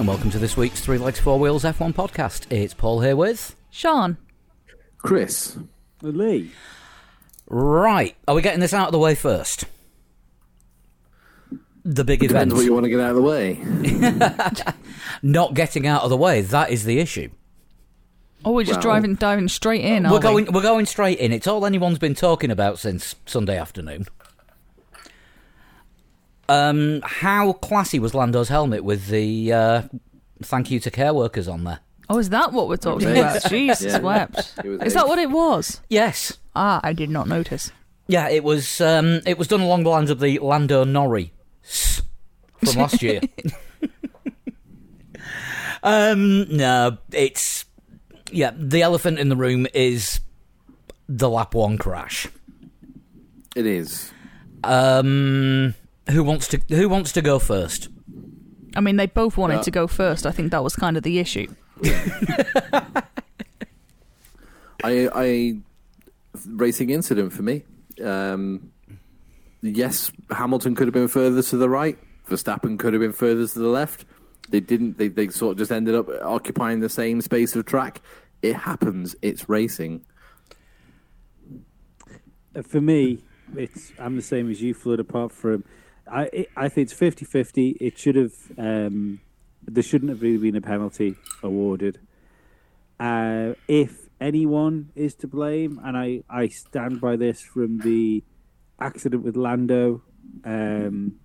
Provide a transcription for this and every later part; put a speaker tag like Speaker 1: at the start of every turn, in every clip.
Speaker 1: and welcome to this week's Three Legs Four Wheels F1 podcast. It's Paul here with.
Speaker 2: Sean.
Speaker 3: Chris.
Speaker 4: Lee.
Speaker 1: Right, are we getting this out of the way first? The big event.
Speaker 3: Depends what you want to get out of the way.
Speaker 1: Not getting out of the way, that is the issue.
Speaker 2: Oh, we're just
Speaker 3: Well-
Speaker 2: driving, diving straight in.
Speaker 1: We're
Speaker 2: are we?
Speaker 1: going we're going straight in. It's all anyone's been talking about since Sunday afternoon. Um, how classy was Lando's helmet with the uh, thank you to care workers on there?
Speaker 2: Oh, is that what we're talking about? Jesus
Speaker 3: Yeah.
Speaker 2: wept.
Speaker 3: It
Speaker 2: Is that what it was?
Speaker 1: Yes.
Speaker 2: Ah, I did not notice.
Speaker 1: Yeah, it was. Um, it was done along the lines of the Lando Norrie from last year. um, no, it's yeah. The elephant in the room is the lap one crash.
Speaker 3: It is.
Speaker 1: Um, who wants to Who wants to go first?
Speaker 2: I mean, they both wanted
Speaker 3: Yeah.
Speaker 2: to go first. I think that was kind of the issue.
Speaker 3: I, I racing incident for me. Um, yes, Hamilton could have been further to the right. Verstappen could have been further to the left. They didn't. They they sort of just ended up occupying the same space of track. It happens. It's racing.
Speaker 4: Uh, For me, it's I'm the same as you, Flood. Apart from, I I think it's 50-50. It should have. Um, there shouldn't have really been a penalty awarded. Uh, if anyone is to blame, and I I stand by this from the accident with Lando, um,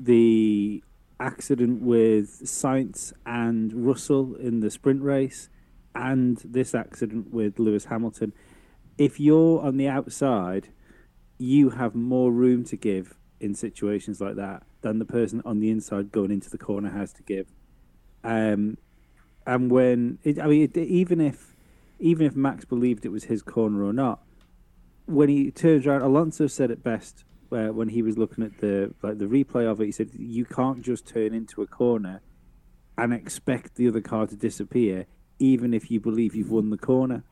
Speaker 4: the accident with Sainz and Russell in the sprint race, and this accident with Lewis Hamilton. If you're on the outside, you have more room to give in situations like that than the person on the inside going into the corner has to give. Um, and when it, I mean, it, even if even if Max believed it was his corner or not, when he turns around, Alonso said it best uh, when he was looking at the like the replay of it. He said, "You can't just turn into a corner and expect the other car to disappear, even if you believe you've won the corner."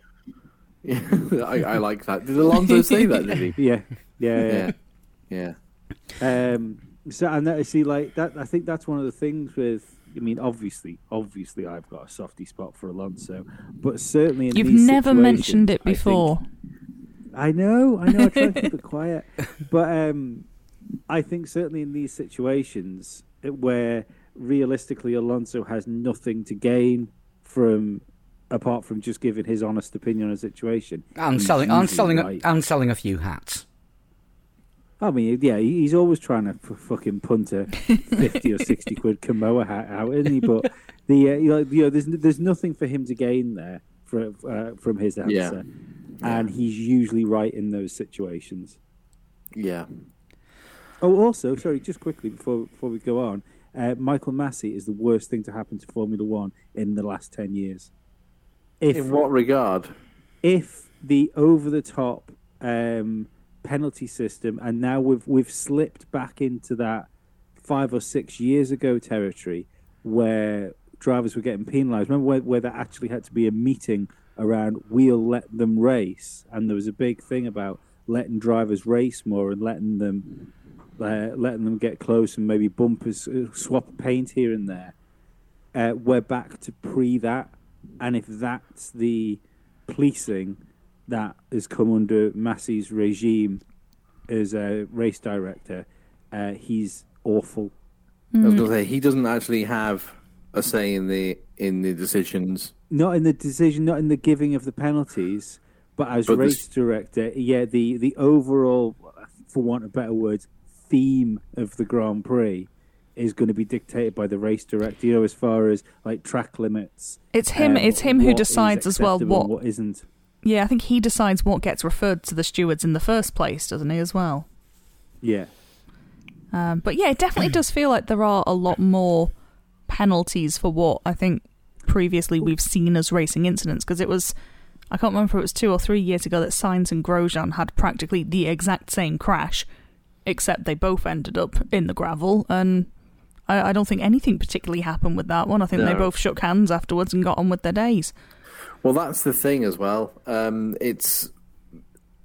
Speaker 3: Yeah, I, I like that. Did Alonso say that? Did he?
Speaker 4: Yeah, yeah,
Speaker 3: Yeah, yeah.
Speaker 4: yeah. Um, so and that, see, like that, I think that's one of the things with. I mean, obviously, obviously, I've got a softy spot for Alonso, but certainly in
Speaker 2: You've
Speaker 4: these
Speaker 2: never mentioned
Speaker 4: situations,
Speaker 2: it
Speaker 4: I think-
Speaker 2: before.
Speaker 4: I know, I know. I try to keep it quiet, but um, I think certainly in these situations where realistically Alonso has nothing to gain from apart from just giving his honest opinion on a situation.
Speaker 1: I'm selling. I'm
Speaker 4: usually
Speaker 1: selling.
Speaker 4: right.
Speaker 1: A, I'm selling a few hats.
Speaker 4: I mean, yeah, he's always trying to f- fucking punt a fifty or sixty quid Kimoa hat out, isn't he? But the uh, you know, there's there's nothing for him to gain there for, uh, from his answer,
Speaker 3: Yeah.
Speaker 4: and he's usually right in those situations.
Speaker 3: Yeah.
Speaker 4: Oh, also, sorry, just quickly before before we go on, uh, Michael Masi is the worst thing to happen to Formula One in the last ten years. If
Speaker 3: In what regard?
Speaker 4: if the over the top um, penalty system, and now we've we've slipped back into that five or six years ago territory where drivers were getting penalised. Remember where, where there actually had to be a meeting around we'll let them race, and there was a big thing about letting drivers race more and letting them uh, letting them get close and maybe bumpers uh, swap paint here and there. Uh, we're back to pre that, and if that's the policing that has come under Masi's regime as a race director, uh, he's awful.
Speaker 3: I was going to say he doesn't actually have a say in the in the decisions.
Speaker 4: Not in the decision, not in the giving of the penalties, but as
Speaker 3: But
Speaker 4: race
Speaker 3: this-
Speaker 4: director, yeah, the the overall, for want of better words, theme of the Grand Prix is going to be dictated by the race director. You know, as far as like track limits.
Speaker 2: It's him.
Speaker 4: um,
Speaker 2: it's him who decides as well what.
Speaker 4: what isn't.
Speaker 2: Yeah, I think he decides what gets referred to the stewards in the first place, doesn't he? As well.
Speaker 4: Yeah.
Speaker 2: Um, but yeah, it definitely does feel like there are a lot more penalties for what I think previously we've seen as racing incidents. Because it was, I can't remember if it was two or three years ago that Sainz and Grosjean had practically the exact same crash, except they both ended up in the gravel. And I, I don't think anything particularly happened with that one. I think they both shook hands afterwards and got on with their days.
Speaker 3: Well, that's the thing as well. Um, it's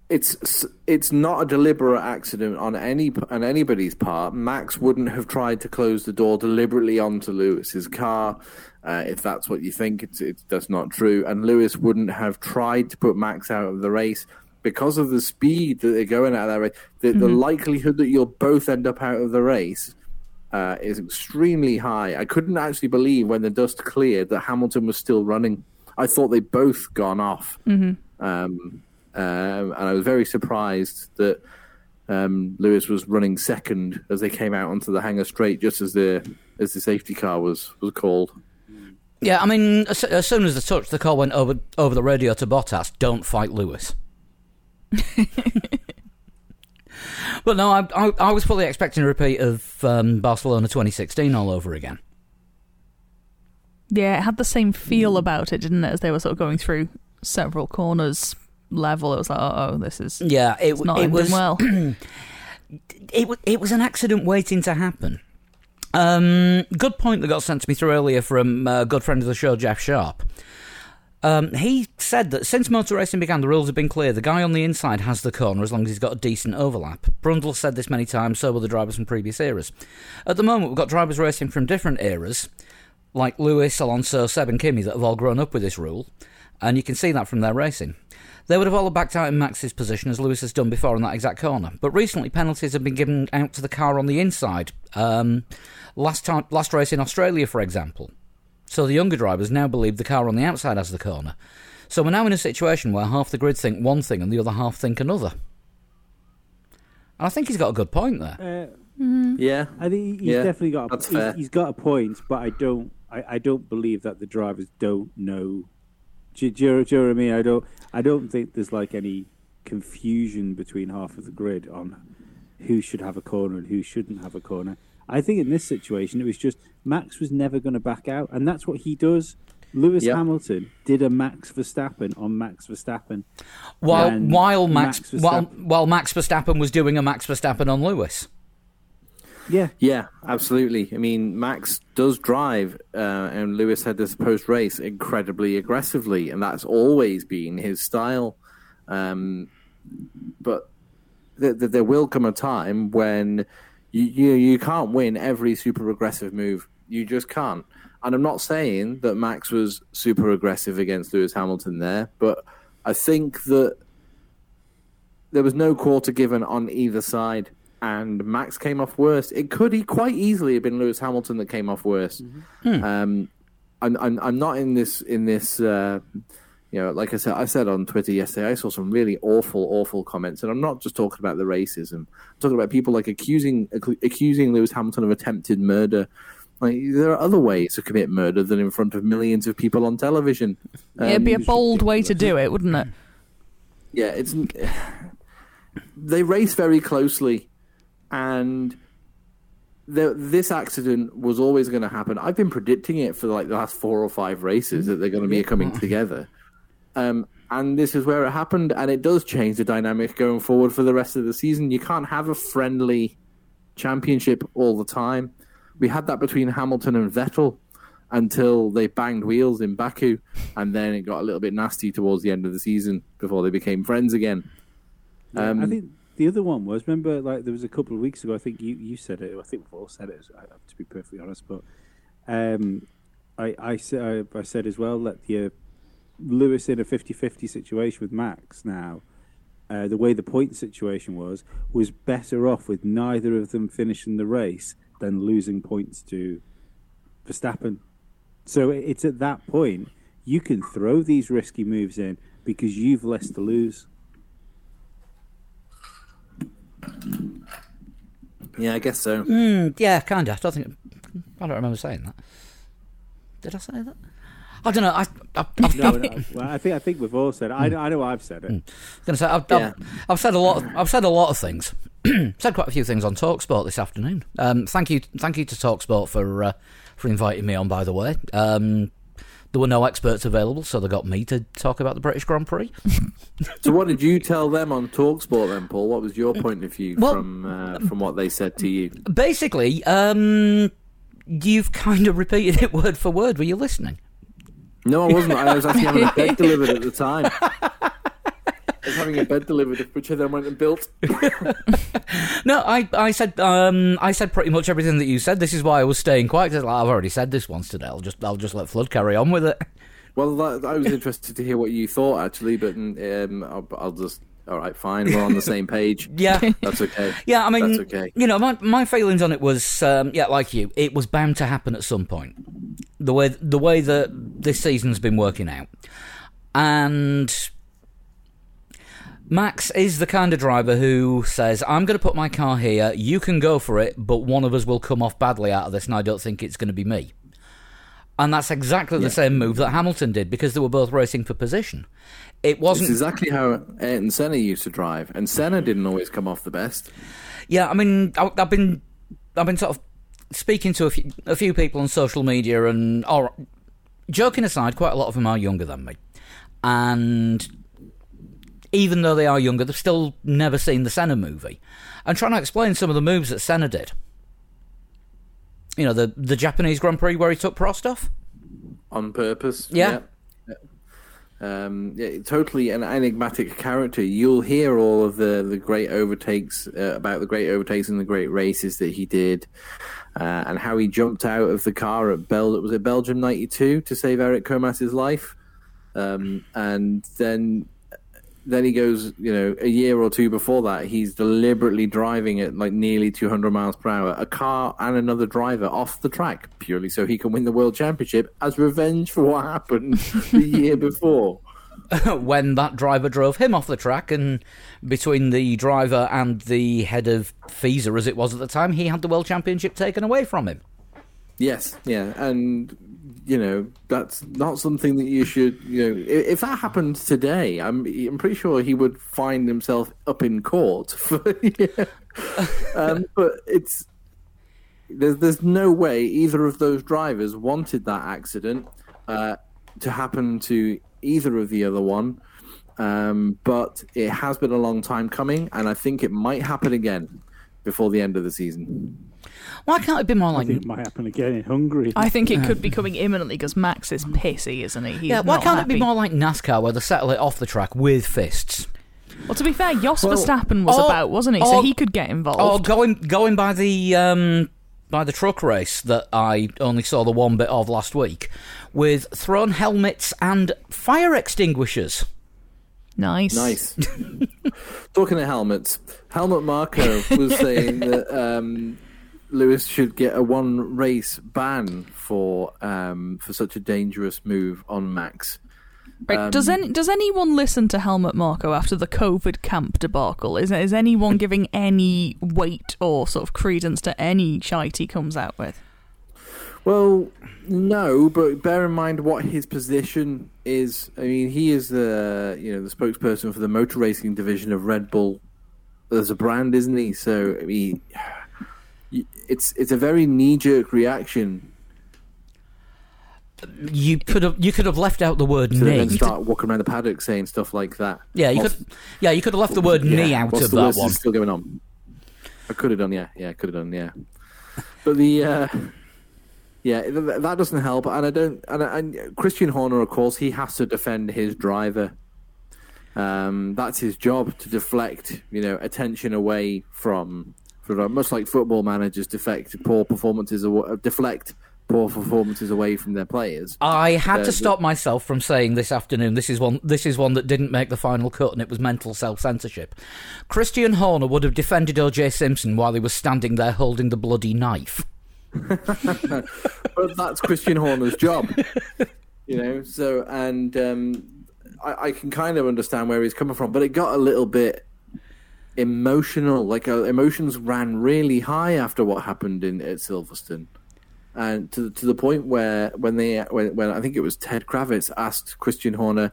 Speaker 3: it's it's not a deliberate accident on any on anybody's part. Max wouldn't have tried to close the door deliberately onto Lewis's car. Uh, if that's what you think, it's, it's that's not true. And Lewis wouldn't have tried to put Max out of the race because of the speed that they're going at that race. The, the likelihood that you'll both end up out of the race uh, is extremely high. I couldn't actually believe when the dust cleared that Hamilton was still running. I thought they'd both gone off. Um, um, and I was very surprised that um, Lewis was running second as they came out onto the hangar straight, just as the as the safety car was was called.
Speaker 1: Yeah, I mean, as, as soon as the touch, the call went over over the radio to Bottas, "Don't fight Lewis." but no, I, I, I was fully expecting a repeat of um, Barcelona 2016 all over again.
Speaker 2: Yeah, it had the same feel about it, didn't it? As they were sort of going through several corners level, it was like, oh, this is
Speaker 1: Yeah, it,
Speaker 2: not
Speaker 1: it
Speaker 2: ending
Speaker 1: was
Speaker 2: well.
Speaker 1: it, wa- it was an accident waiting to happen. Um, good point that got sent to me through earlier from a good friend of the show, Jeff Sharp. Um, he said that since motor racing began, the rules have been clear. The guy on the inside has the corner as long as he's got a decent overlap. Brundle said this many times, so will the drivers from previous eras. At the moment, we've got drivers racing from different eras, like Lewis, Alonso, Seb, and Kimi, that have all grown up with this rule, and you can see that from their racing. They would have all backed out in Max's position, as Lewis has done before in that exact corner. But recently, penalties have been given out to the car on the inside. Um, last time, last race in Australia, for example. So the younger drivers now believe the car on the outside has the corner. So we're now in a situation where half the grid think one thing and the other half think another. And I think he's got a good point there.
Speaker 4: Uh,
Speaker 3: Yeah,
Speaker 4: I think he's
Speaker 3: Yeah,
Speaker 4: definitely got. A,
Speaker 3: that's
Speaker 4: he's-
Speaker 3: fair.
Speaker 4: he's got a point, but I don't. I, I don't believe that the drivers don't know. Do, do, you- do you know I mean? I don't. I don't think there's like any confusion between half of the grid on who should have a corner and who shouldn't have a corner. I think in this situation, it was just Max was never going to back out, and that's what he does. Lewis
Speaker 3: Yep.
Speaker 4: Hamilton did a Max Verstappen on Max Verstappen.
Speaker 1: While while Max,
Speaker 4: Max
Speaker 1: while
Speaker 4: Verstappen-
Speaker 1: while Max Verstappen was doing a Max Verstappen on Lewis.
Speaker 4: Yeah,
Speaker 3: yeah, absolutely. I mean, Max does drive, uh, and Lewis had this post race incredibly aggressively, and that's always been his style. Um, but th- th- there will come a time when you, you you can't win every super aggressive move. You just can't. And I'm not saying that Max was super aggressive against Lewis Hamilton there, but I think that there was no quarter given on either side, and Max came off worse. It could he quite easily have been Lewis Hamilton that came off worse. Um, I'm, I'm I'm not in this in this. Uh, you know, like I said, I said on Twitter yesterday, I saw some really awful, awful comments, and I'm not just talking about the racism. I'm talking about people like accusing accu- accusing Lewis Hamilton of attempted murder. Like there are other ways to commit murder than in front of millions of people on television.
Speaker 2: It'd be a
Speaker 3: Um,
Speaker 2: bold way to do it, wouldn't it?
Speaker 3: yeah, it's they race very closely, and the, this accident was always going to happen. I've been predicting it for like the last four or five races that they're going to be coming together, um, and this is where it happened. And it does change the dynamic going forward for the rest of the season. You can't have a friendly championship all the time. We had that between Hamilton and Vettel until they banged wheels in Baku, and then it got a little bit nasty towards the end of the season before they became friends again.
Speaker 4: Yeah,
Speaker 3: Um,
Speaker 4: I think the other one was remember like there was a couple of weeks ago. I think you, you said it. I think we've all said it. To be perfectly honest, but um, I I, I I said as well that the uh, Lewis in a 50-50 situation with Max now. Uh, the way the point situation was was better off with neither of them finishing the race than losing points to Verstappen. So it's at that point you can throw these risky moves in because you've less to lose.
Speaker 3: Yeah, I guess so.
Speaker 1: Mm, yeah, kind of. I don't think. I don't remember saying that. Did I say that? I don't know. I, I, I've,
Speaker 4: No,
Speaker 1: I've,
Speaker 4: no. Well, I think I think we've all said. It. I know, I know I've said it.
Speaker 1: going to say I've,
Speaker 3: Yeah.
Speaker 1: I've, I've said a lot. Of, I've said a lot of things. said quite a few things on Talksport this afternoon. Um, thank you, thank you to Talksport for uh, for inviting me on. By the way, um, there were no experts available, so they got me to talk about the British Grand Prix.
Speaker 3: So, what did you tell them on Talksport then, Paul? What was your point of view
Speaker 1: Well-
Speaker 3: from uh, from what they said to you?
Speaker 1: Basically, um, you've kind of repeated it word for word. Were you listening?
Speaker 3: No, I wasn't. I was actually having a bed delivered at the time. As having a bed delivered, which I then went and built.
Speaker 1: No, I, I said, um, I said pretty much everything that you said. This is why I was staying quiet. I've already said this once today. I'll just, I'll just let Flood carry on with it.
Speaker 3: Well, that, I was interested to hear what you thought actually, but um, I'll, I'll just. All right, fine. We're on the same page.
Speaker 1: Yeah.
Speaker 3: That's okay.
Speaker 1: Yeah, I mean,
Speaker 3: That's okay.
Speaker 1: you know, my my feelings on it was, um, yeah, like you, it was bound to happen at some point. The way the way that this season's been working out, and Max is the kind of driver who says, "I'm going to put my car here. You can go for it, but one of us will come off badly out of this, and I don't think it's going to be me." And that's exactly the same move that Hamilton did because they were both racing for position. It wasn't
Speaker 3: exactly how Ayrton Senna used to drive, and Senna didn't always come off the best.
Speaker 1: Yeah, I mean, I've been, I've been sort of speaking to a few, a few people on social media, and joking aside, quite a lot of them are younger than me, and even though they are younger, they've still never seen the Senna movie, and trying to explain some of the moves that Senna did. You know, the the Japanese Grand Prix where he took Prost off.
Speaker 3: on purpose.
Speaker 1: Yeah.
Speaker 3: Yeah. Um, yeah, totally an enigmatic character. You'll hear all of the, the great overtakes uh, about the great overtakes and the great races that he did, uh, and how he jumped out of the car at Bel that was it Belgium '92 to save Eric Comas's life, um, and then then he goes, you know, a year or two before that, he's deliberately driving at like nearly 200 miles per hour, a car and another driver off the track purely so he can win the world championship as revenge for what happened the year before.
Speaker 1: when that driver drove him off the track, and between the driver and the head of FISA, as it was at the time, he had the world championship taken away from him.
Speaker 3: Yes, yeah, and you know that's not something that you should. You know, i- if that happened today, I'm I'm pretty sure he would find himself up in court. For, yeah. um, but it's there's there's no way either of those drivers wanted that accident uh, to happen to either of the other one. Um, but it has been a long time coming, and I think it might happen again before the end of the season.
Speaker 1: Why can't it be more
Speaker 4: I
Speaker 1: like
Speaker 4: think it might happen again in Hungary.
Speaker 2: I think it could be coming imminently because Max is pissy, isn't he? He's
Speaker 1: yeah? Why
Speaker 2: not
Speaker 1: can't it be more like NASCAR, where they settle it off the track with fists?
Speaker 2: Well, to be fair, Jos
Speaker 3: Well,
Speaker 2: Verstappen was
Speaker 1: or-
Speaker 2: about, wasn't he? So he could get
Speaker 1: Or
Speaker 2: involved.
Speaker 1: going going by the um, by the truck race that I only saw the one bit of last week, with thrown helmets and fire extinguishers.
Speaker 2: Nice.
Speaker 3: Nice. Talking of helmets, Helmut Marko was saying that um, Lewis should get a one race ban for um, for such a dangerous move on Max.
Speaker 2: Right, does any does anyone listen to Helmut Marko after the COVID camp debacle? Is is anyone giving any weight or sort of credence to any shite he comes out with?
Speaker 3: Well, no, but bear in mind what his position is. I mean, he is the you know the spokesperson for the motor racing division of Red Bull as a brand, isn't he? So I mean, it's it's a very knee jerk reaction
Speaker 1: You could have you could have left out the word knee.
Speaker 3: then start walking around the paddock saying stuff like that.
Speaker 1: yeah, you
Speaker 3: Whilst-
Speaker 1: could. Yeah, you could have left the word knee out
Speaker 3: whilst
Speaker 1: of
Speaker 3: the
Speaker 1: that one.
Speaker 3: still going on. I could have done, yeah, yeah, I could have done, yeah. But the, uh, yeah, th- th- that doesn't help. And I don't. And, and Christian Horner, of course, he has to defend his driver. Um, that's his job to deflect, you know, attention away from, from much like football managers deflect poor performances, deflect poor performances away from their players.
Speaker 1: I had
Speaker 3: Uh,
Speaker 1: to stop myself from saying this afternoon. This is one. This is one that didn't make the final cut, and it was mental self censorship. Christian Horner would have defended O.J. Simpson while he was standing there holding the bloody knife.
Speaker 3: but that's Christian Horner's job, you know. So, and um, I, I can kind of understand where he's coming from, but it got a little bit emotional. Like uh, emotions ran really high after what happened in at Silverstone, and to to the point where when they when, when I think it was Ted Kravitz asked Christian Horner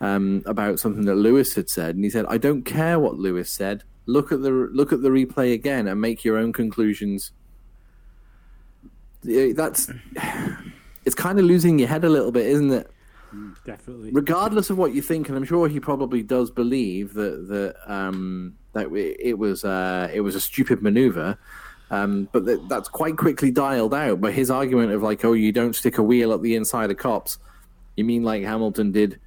Speaker 3: um, about something that Lewis had said, and he said, "I don't care what Lewis said. Look at the look at the replay again and make your own conclusions." Yeah, That's it's kind of losing your head a little bit, isn't it?
Speaker 4: Definitely.
Speaker 3: regardless of what you think, and I'm sure he probably does believe that that um, that it was uh, it was a stupid maneuver, um, but that, that's quite quickly dialed out. But his argument of like, oh, you don't stick a wheel at the inside of Copse, you mean like Hamilton did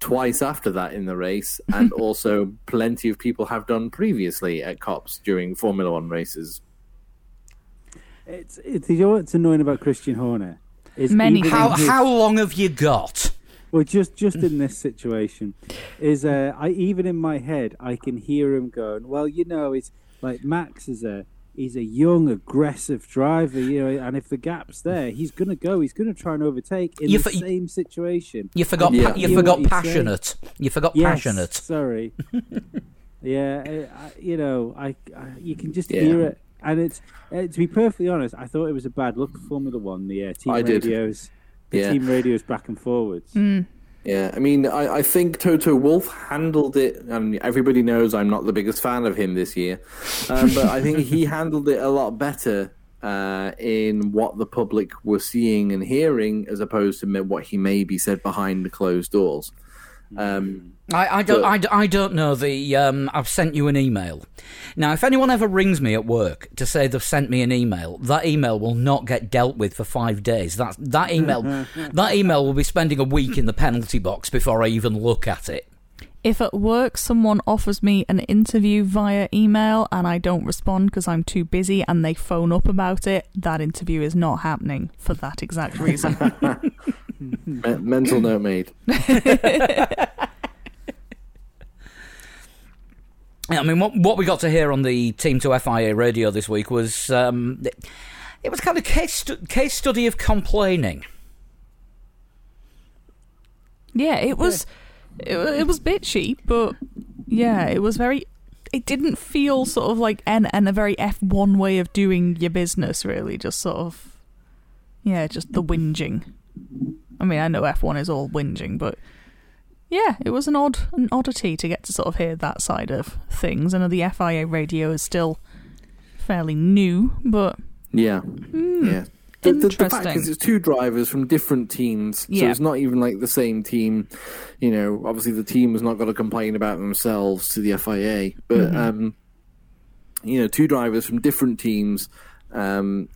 Speaker 3: twice after that in the race, and also plenty of people have done previously at Copse during Formula One races.
Speaker 4: It's, it's you know what's annoying about Christian Horner is
Speaker 2: Many
Speaker 1: How
Speaker 4: his-
Speaker 1: how long have you got?
Speaker 4: Well, just just in this situation, is uh, I even in my head I can hear him going. Well, you know, it's like Max is a he's a young, aggressive driver, you know, and if the gap's there, he's gonna go. He's gonna try and overtake in
Speaker 1: You
Speaker 4: the
Speaker 1: for-
Speaker 4: same situation.
Speaker 1: You forgot.
Speaker 3: Yeah.
Speaker 1: Pa- you
Speaker 4: Hear
Speaker 1: forgot
Speaker 4: what you say.
Speaker 1: passionate. You forgot
Speaker 4: Yes,
Speaker 1: passionate.
Speaker 4: Sorry. yeah, I, I, you know, I, I you can just
Speaker 3: Yeah.
Speaker 4: hear it, and it's uh, to be perfectly honest, I thought it was a bad look for Formula One. The uh, team
Speaker 3: I did.
Speaker 4: radios, the
Speaker 3: Yeah.
Speaker 4: team radios back and forwards.
Speaker 3: Yeah, I mean, I, I think Toto Wolff handled it, and everybody knows I'm not the biggest fan of him this year, um, but I think he handled it a lot better uh, in what the public were seeing and hearing, as opposed to what he maybe said behind the closed doors. Um,
Speaker 1: I, I don't.
Speaker 3: But-
Speaker 1: I, d- I don't know the. Um, I've sent you an email. Now, if anyone ever rings me at work to say they've sent me an email, that email will not get dealt with for five days. That that email. that email will be spending a week in the penalty box before I even look at it.
Speaker 2: If at work someone offers me an interview via email and I don't respond because I'm too busy and they phone up about it, that interview is not happening for that exact reason.
Speaker 3: me- mental note made.
Speaker 1: I mean, what what we got to hear on the Team to FIA radio this week was um, it, it was kind of case stu- case study of complaining.
Speaker 2: yeah, it was it, it was bitchy, but yeah, it was very it didn't feel sort of like and and a very F1 way of doing your business really, just sort of yeah, just the whinging. I mean, I know F1 is all whinging, but yeah, it was an odd an oddity to get to sort of hear that side of things. I know the FIA radio is still fairly new, but
Speaker 3: Yeah, yeah. The, the, the fact is, it's two drivers from different teams, so
Speaker 2: Yeah.
Speaker 3: it's not even like the same team. You know, obviously the team has not got to complain about themselves to the FIA, but
Speaker 2: Mm-hmm.
Speaker 3: um, you know, two drivers from different teams, um,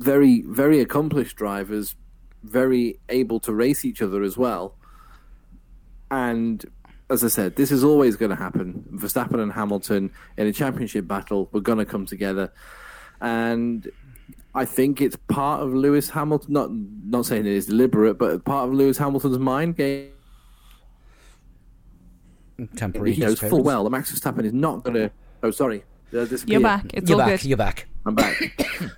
Speaker 3: very very accomplished drivers, very able to race each other as well. And as I said, this is always going to happen. Verstappen and Hamilton in a championship battle, we're going to come together, and I think it's part of Lewis Hamilton. Not not saying it is deliberate, but part of Lewis Hamilton's mind game.
Speaker 1: Temporary.
Speaker 3: He knows full well that Max Verstappen is not going to. Oh, sorry, Did I disappear?
Speaker 2: you're back. It's
Speaker 1: You're
Speaker 2: all
Speaker 1: back.
Speaker 2: good.
Speaker 1: You're back.
Speaker 3: I'm back.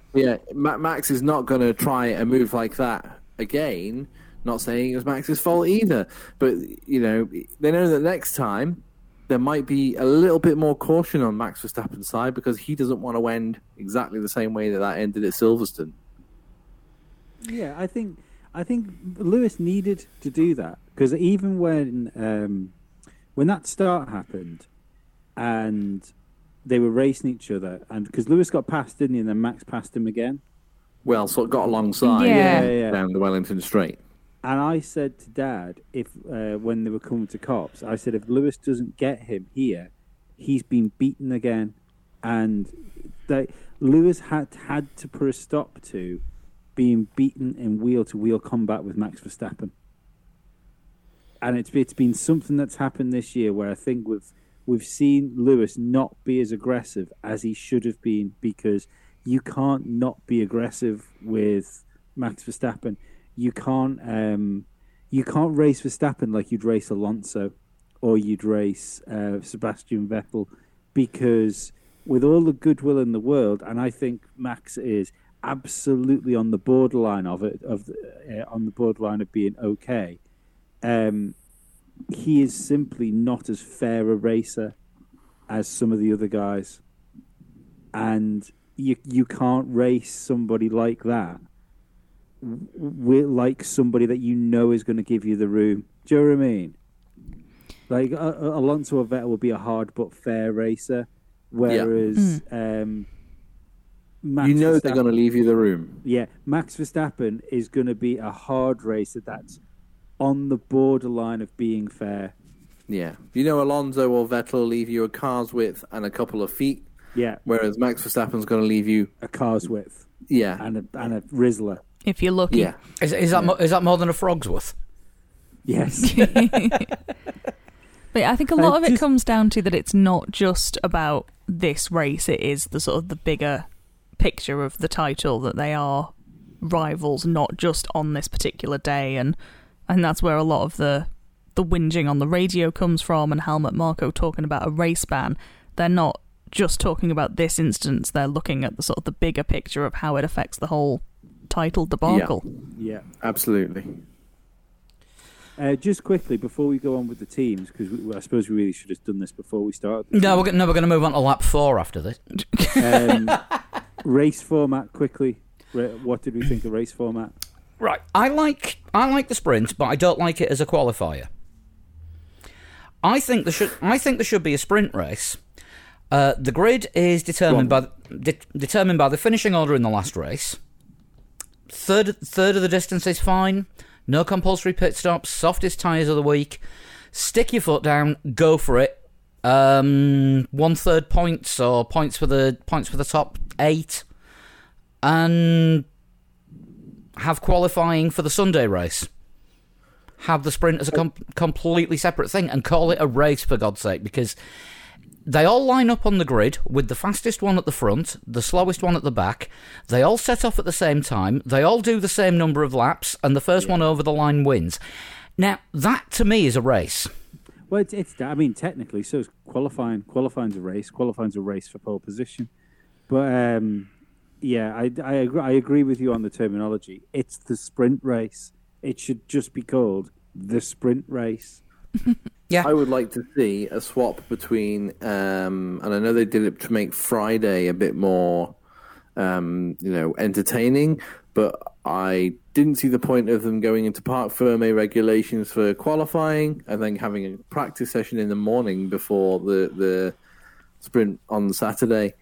Speaker 3: yeah, Ma- Max is not going to try a move like that again. Not saying it was Max's fault either, but you know they know that next time there might be a little bit more caution on Max Verstappen's side because he doesn't want to end exactly the same way that that ended at Silverstone.
Speaker 4: Yeah, I think I think Lewis needed to do that because even when um, when that start happened and they were racing each other, and because Lewis got past, didn't he? And then Max passed him again.
Speaker 3: Well, sort of got alongside
Speaker 2: Yeah.
Speaker 4: Yeah, yeah.
Speaker 3: down the Wellington Straight.
Speaker 4: And I said to Dad, if uh, when they were coming to Copse, I said if Lewis doesn't get him here, he's been beaten again, and they, Lewis had had to put a stop to being beaten in wheel to wheel combat with Max Verstappen. And it's it's been something that's happened this year where I think we've we've seen Lewis not be as aggressive as he should have been because you can't not be aggressive with Max Verstappen. You can't um, you can't race Verstappen like you'd race Alonso or you'd race uh, Sebastian Vettel because with all the goodwill in the world, and I think Max is absolutely on the borderline of it of the, uh, on the borderline of being okay. Um, he is simply not as fair a racer as some of the other guys, and you you can't race somebody like that with like somebody that you know is going to give you the room. Do you know what I mean? Like uh, Alonso or Vettel will be a hard but fair racer, whereas um, Max
Speaker 3: you know they're going to leave you the room.
Speaker 4: yeah, Max Verstappen is going to be a hard racer that's on the borderline of being fair.
Speaker 3: Yeah, you know Alonso or Vettel leave you a car's width and a couple of feet,
Speaker 4: Yeah,
Speaker 3: whereas Max Verstappen's going to leave you.
Speaker 4: a car's width
Speaker 3: Yeah,
Speaker 4: and a and a Rizla.
Speaker 2: If you're lucky.
Speaker 3: yeah.
Speaker 1: Is, is that mo- is that more than a frog's worth?
Speaker 4: Yes.
Speaker 2: But I think a lot of it comes down to that it's not just about this race, it is the sort of the bigger picture of the title that they are rivals, not just on this particular day and and that's where a lot of the the whinging on the radio comes from and Helmut Marko talking about a race ban. They're not just talking about this instance, they're looking at the sort of the bigger picture of how it affects the whole title debacle.
Speaker 4: yeah.
Speaker 3: Absolutely.
Speaker 4: Uh, just quickly before we go on with the teams, because I suppose we really should have done this before we started.
Speaker 1: No, we're, go- no, we're going to move on to lap four after this.
Speaker 4: um, race format quickly. What did we think of race format?
Speaker 1: Right. I like I like the sprint, but I don't like it as a qualifier. I think there should I think there should be a sprint race. Uh, the grid is determined by de- determined by the finishing order in the last race. Third third of the distance is fine. No compulsory pit stops. Softest tyres of the week. Stick your foot down. Go for it. Um, one third points or points for the points for the top eight, and have qualifying for the Sunday race. Have the sprint as a com- completely separate thing and call it a race for God's sake because they all line up on the grid with the fastest one at the front, the slowest one at the back. They all set off at the same time. They all do the same number of laps, and the first one over the line wins. Now, that to me is a race.
Speaker 4: Well, it's, it's I mean, technically, so is qualifying. Qualifying's a race. Qualifying's a race for pole position. But um, yeah, I, I agree. I agree with you on the terminology. It's the sprint race. It should just be called the sprint race.
Speaker 1: Yeah.
Speaker 3: I would like to see a swap between, um, and I know they did it to make Friday a bit more, um, you know, entertaining. But I didn't see the point of them going into Parc Ferme regulations for qualifying. and then having a practice session in the morning before the the sprint on Saturday.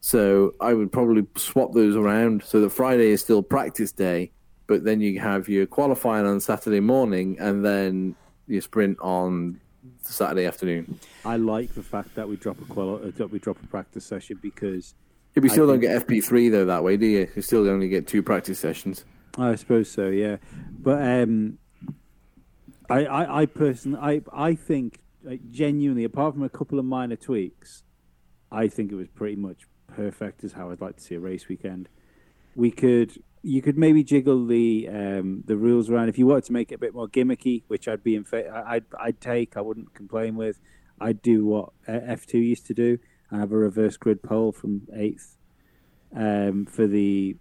Speaker 3: So I would probably swap those around so that Friday is still practice day, but then you have your qualifying on Saturday morning and then your sprint on Saturday afternoon.
Speaker 4: I like the fact that we drop a quali- uh, that we drop a practice session because
Speaker 3: If you still
Speaker 4: I
Speaker 3: don't
Speaker 4: think-
Speaker 3: get FP3 though that way, do you? You still only get two practice sessions.
Speaker 4: I suppose so, yeah. But um, I, I, I personally, I, I think like, genuinely, apart from a couple of minor tweaks, I think it was pretty much perfect as how I'd like to see a race weekend. We could, you could maybe jiggle the um, the rules around if you wanted to make it a bit more gimmicky, which I'd be in fa- I'd I'd take. I wouldn't complain with. I'd do what F two used to do and have a reverse grid pole from eighth um, for the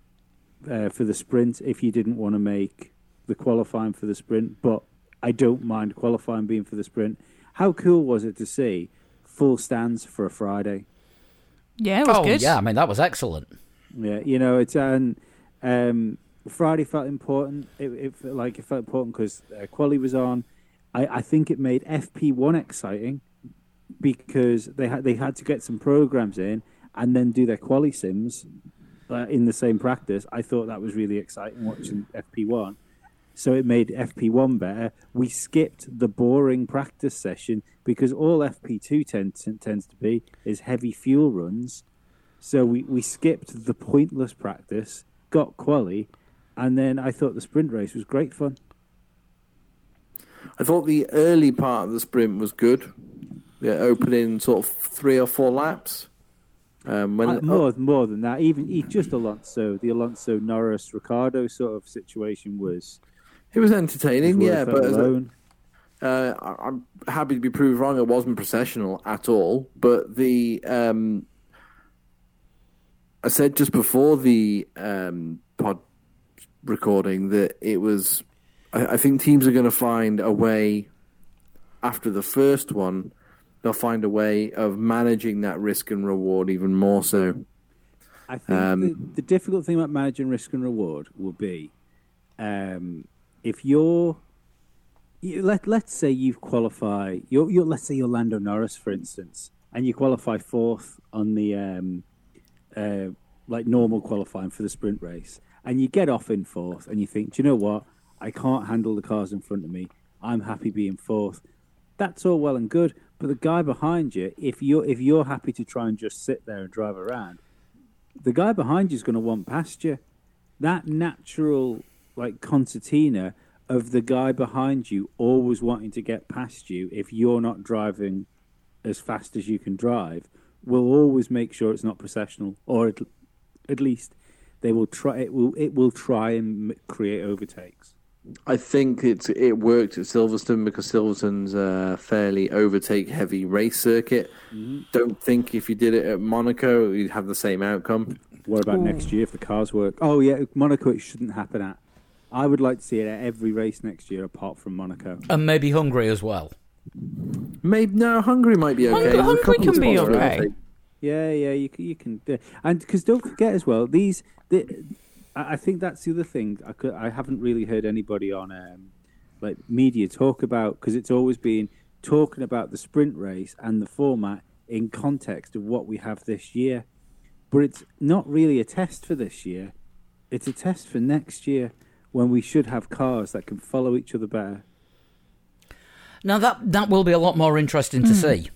Speaker 4: uh, for the sprint if you didn't want to make the qualifying for the sprint. But I don't mind qualifying being for the sprint. How cool was it to see full stands for a Friday?
Speaker 2: Yeah, it was
Speaker 1: oh,
Speaker 2: good.
Speaker 1: yeah, I mean, that was excellent.
Speaker 4: Yeah, you know it's and um, Friday felt important. It, it felt like it felt important because uh, quali was on. I, I think it made FP one exciting because they had they had to get some programs in and then do their quali sims uh, in the same practice. I thought that was really exciting watching FP one. So it made FP1 better. We skipped the boring practice session because all FP2 tends, tends to be is heavy fuel runs. So we, we skipped the pointless practice, got quali, and then I thought the sprint race was great fun.
Speaker 3: I thought the early part of the sprint was good. The opening sort of three or four laps. Um, when
Speaker 4: Uh, more more than that, even just Alonso, the Alonso Norris Ricciardo sort of situation was,
Speaker 3: it was entertaining, yeah. But as a-
Speaker 4: alone.
Speaker 3: Uh, I'm happy to be proved wrong. It wasn't processional at all. But the um, I said just before the um, pod recording that it was. I, I think teams are going to find a way after the first one. They'll find a way of managing that risk and reward even more so.
Speaker 4: I think
Speaker 3: Um,
Speaker 4: the, the difficult thing about managing risk and reward will be um, if you're you, let let's say you qualify you're, you're let's say you're Lando Norris for instance and you qualify fourth on the um, uh, like normal qualifying for the sprint race and you get off in fourth and you think do you know what? I can't handle the cars in front of me. I'm happy being fourth. That's all well and good but the guy behind you if you're if you're happy to try and just sit there and drive around the guy behind you is going to want past you. That natural, like concertina of the guy behind you always wanting to get past you if you're not driving as fast as you can drive will always make sure it's not processional, or at, at least they will try. It will it will try and create overtakes.
Speaker 3: I think it's it worked at Silverstone because Silverstone's a fairly overtake heavy race circuit. Mm-hmm. Don't think if you did it at Monaco you'd have the same outcome.
Speaker 4: What about next year if the cars work? Oh yeah, Monaco it shouldn't happen at. I would like to see it at every race next year apart from Monaco.
Speaker 1: And maybe Hungary as well.
Speaker 3: Maybe no, Hungary might be okay.
Speaker 2: Hungary- Hungary can be okay.
Speaker 4: Yeah, yeah, you can, you can, do- and because don't forget as well, these, the, I I think that's the other thing. I could, I haven't really heard anybody on um, like media talk about because it's always been talking about the sprint race and the format in context of what we have this year, but it's not really a test for this year. It's a test for next year when we should have cars that can follow each other better.
Speaker 1: Now that that will be a lot more interesting to see.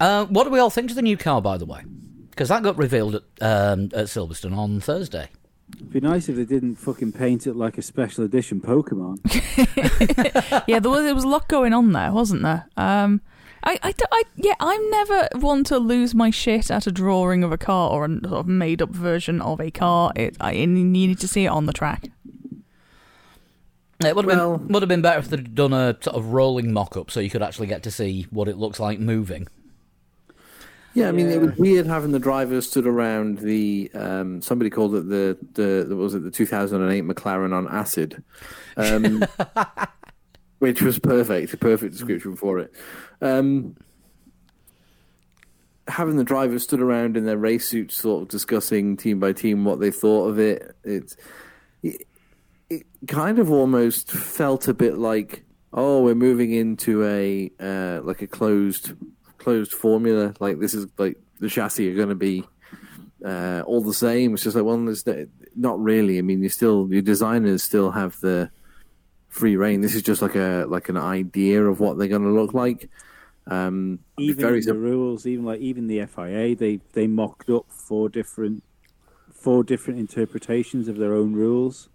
Speaker 1: Uh, what do we all think of the new car, by the way? Because that got revealed at, um, at Silverstone on Thursday.
Speaker 4: It'd be nice if they didn't fucking paint it like a special edition Pokemon.
Speaker 2: yeah, there was there was a lot going on there, wasn't there? Um, I, I, d- I- yeah, I'm never one to lose my shit at a drawing of a car or a sort of made up version of a car. It, I, you need to see it on the track.
Speaker 1: It would have
Speaker 3: Well-
Speaker 1: been would have been better if they'd done a sort of rolling mock-up, so you could actually get to see what it looks like moving.
Speaker 3: Yeah, I mean, it was weird having the drivers stood around the. Um, somebody called it the the, the was it the 2008 McLaren on acid, um, which was perfect, a perfect description for it. Um, having the drivers stood around in their race suits, sort of discussing team by team what they thought of it. It's it, it kind of almost felt a bit like, oh, we're moving into a uh, like a closed closed formula. Like this is like the chassis are going to be uh, all the same. It's just like, well, not really. I mean, you still your designers still have the free reign. This is just like a like an idea of what they're going to look like. Um,
Speaker 4: even
Speaker 3: very
Speaker 4: the rules, even like even the FIA, they they mocked up four different four different interpretations of their own rules.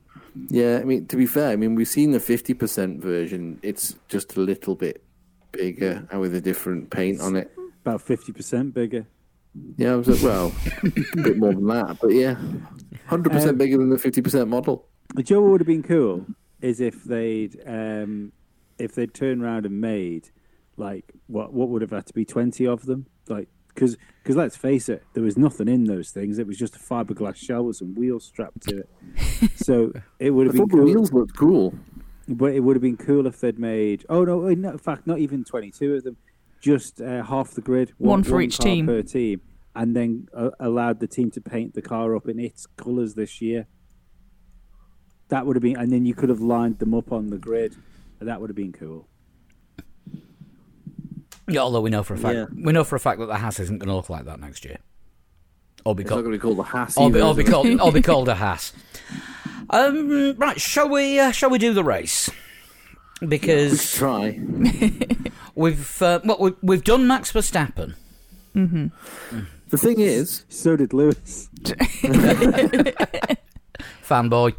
Speaker 3: Yeah, I mean, to be fair, I mean, we've seen the 50% version. It's just a little bit bigger and with a different paint on it.
Speaker 4: About fifty percent bigger.
Speaker 3: Yeah, I was like, well, a bit more than that, but yeah, 100%
Speaker 4: Um,
Speaker 3: bigger than the 50% model.
Speaker 4: Know what would have been cool is if they'd um, if they'd turned around and made like what what would have had to be twenty of them, like because because let's face it, there was nothing in those things. It was just a fiberglass shell with some wheels strapped to it. so it would have been
Speaker 3: thought the
Speaker 4: cool.
Speaker 3: wheels looked cool.
Speaker 4: But it would have been cool if they'd made. Oh no! In fact, not even twenty-two of them. Just uh, half the grid,
Speaker 2: One for each
Speaker 4: car
Speaker 2: team.
Speaker 4: per team, and then uh, allowed the team to paint the car up in its colours this year. That would have been, and then you could have lined them up on the grid. That would have been cool.
Speaker 1: Yeah, although we know for a fact
Speaker 3: Yeah.
Speaker 1: we know for a fact that the Haas isn't going to look like that next year, or be
Speaker 3: It's not
Speaker 1: called
Speaker 3: going to be called the Haas.
Speaker 1: or be, or be called or be called a Haas. Um, right, shall we uh, shall we do the race? Because
Speaker 3: Try.
Speaker 1: we've uh, well, we've, we've done Max Verstappen.
Speaker 3: The thing is,
Speaker 4: So did Lewis.
Speaker 1: Fanboy.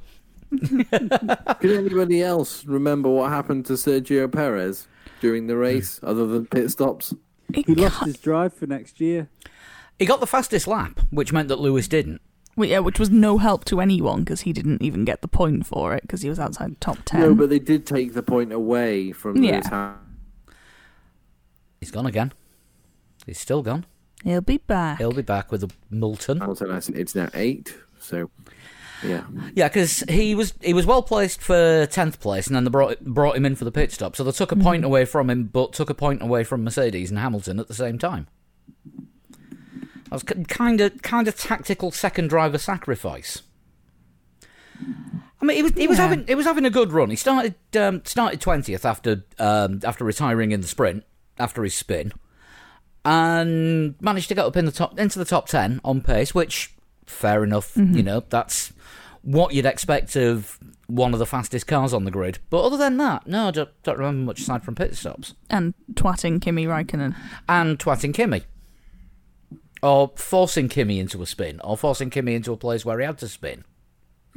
Speaker 3: Can anybody else remember what happened to Sergio Perez during the race, other than pit stops?
Speaker 2: It
Speaker 4: He lost his drive for next year.
Speaker 1: He got the fastest lap, which meant that Lewis didn't.
Speaker 2: well, yeah, which was no help to anyone because he didn't even get the point for it because he was outside the top ten.
Speaker 3: No, but they did take the point away from
Speaker 2: Yeah.
Speaker 3: Lewis Ham-
Speaker 1: He's gone again. He's still gone.
Speaker 2: He'll be back.
Speaker 1: He'll be back with a Milton.
Speaker 3: Hamilton. I It's now eight, so yeah.
Speaker 1: Yeah, because he was he was well placed for tenth place, and then they brought brought him in for the pit stop. So they took a point away from him, but took a point away from Mercedes and Hamilton at the same time. That was kind of kind of tactical second driver sacrifice. I mean, he was he was
Speaker 2: Yeah.
Speaker 1: having he was having a good run. He started um, started twentieth after um, after retiring in the sprint after his spin, and managed to get up in the top into the top ten on pace, which fair enough. You know that's what you'd expect of one of the fastest cars on the grid. But other than that, no, I don't, don't remember much aside from pit stops
Speaker 2: and twatting Kimi Raikkonen.
Speaker 1: and twatting Kimi. Or forcing Kimi into a spin, or forcing Kimi into a place where he had to spin.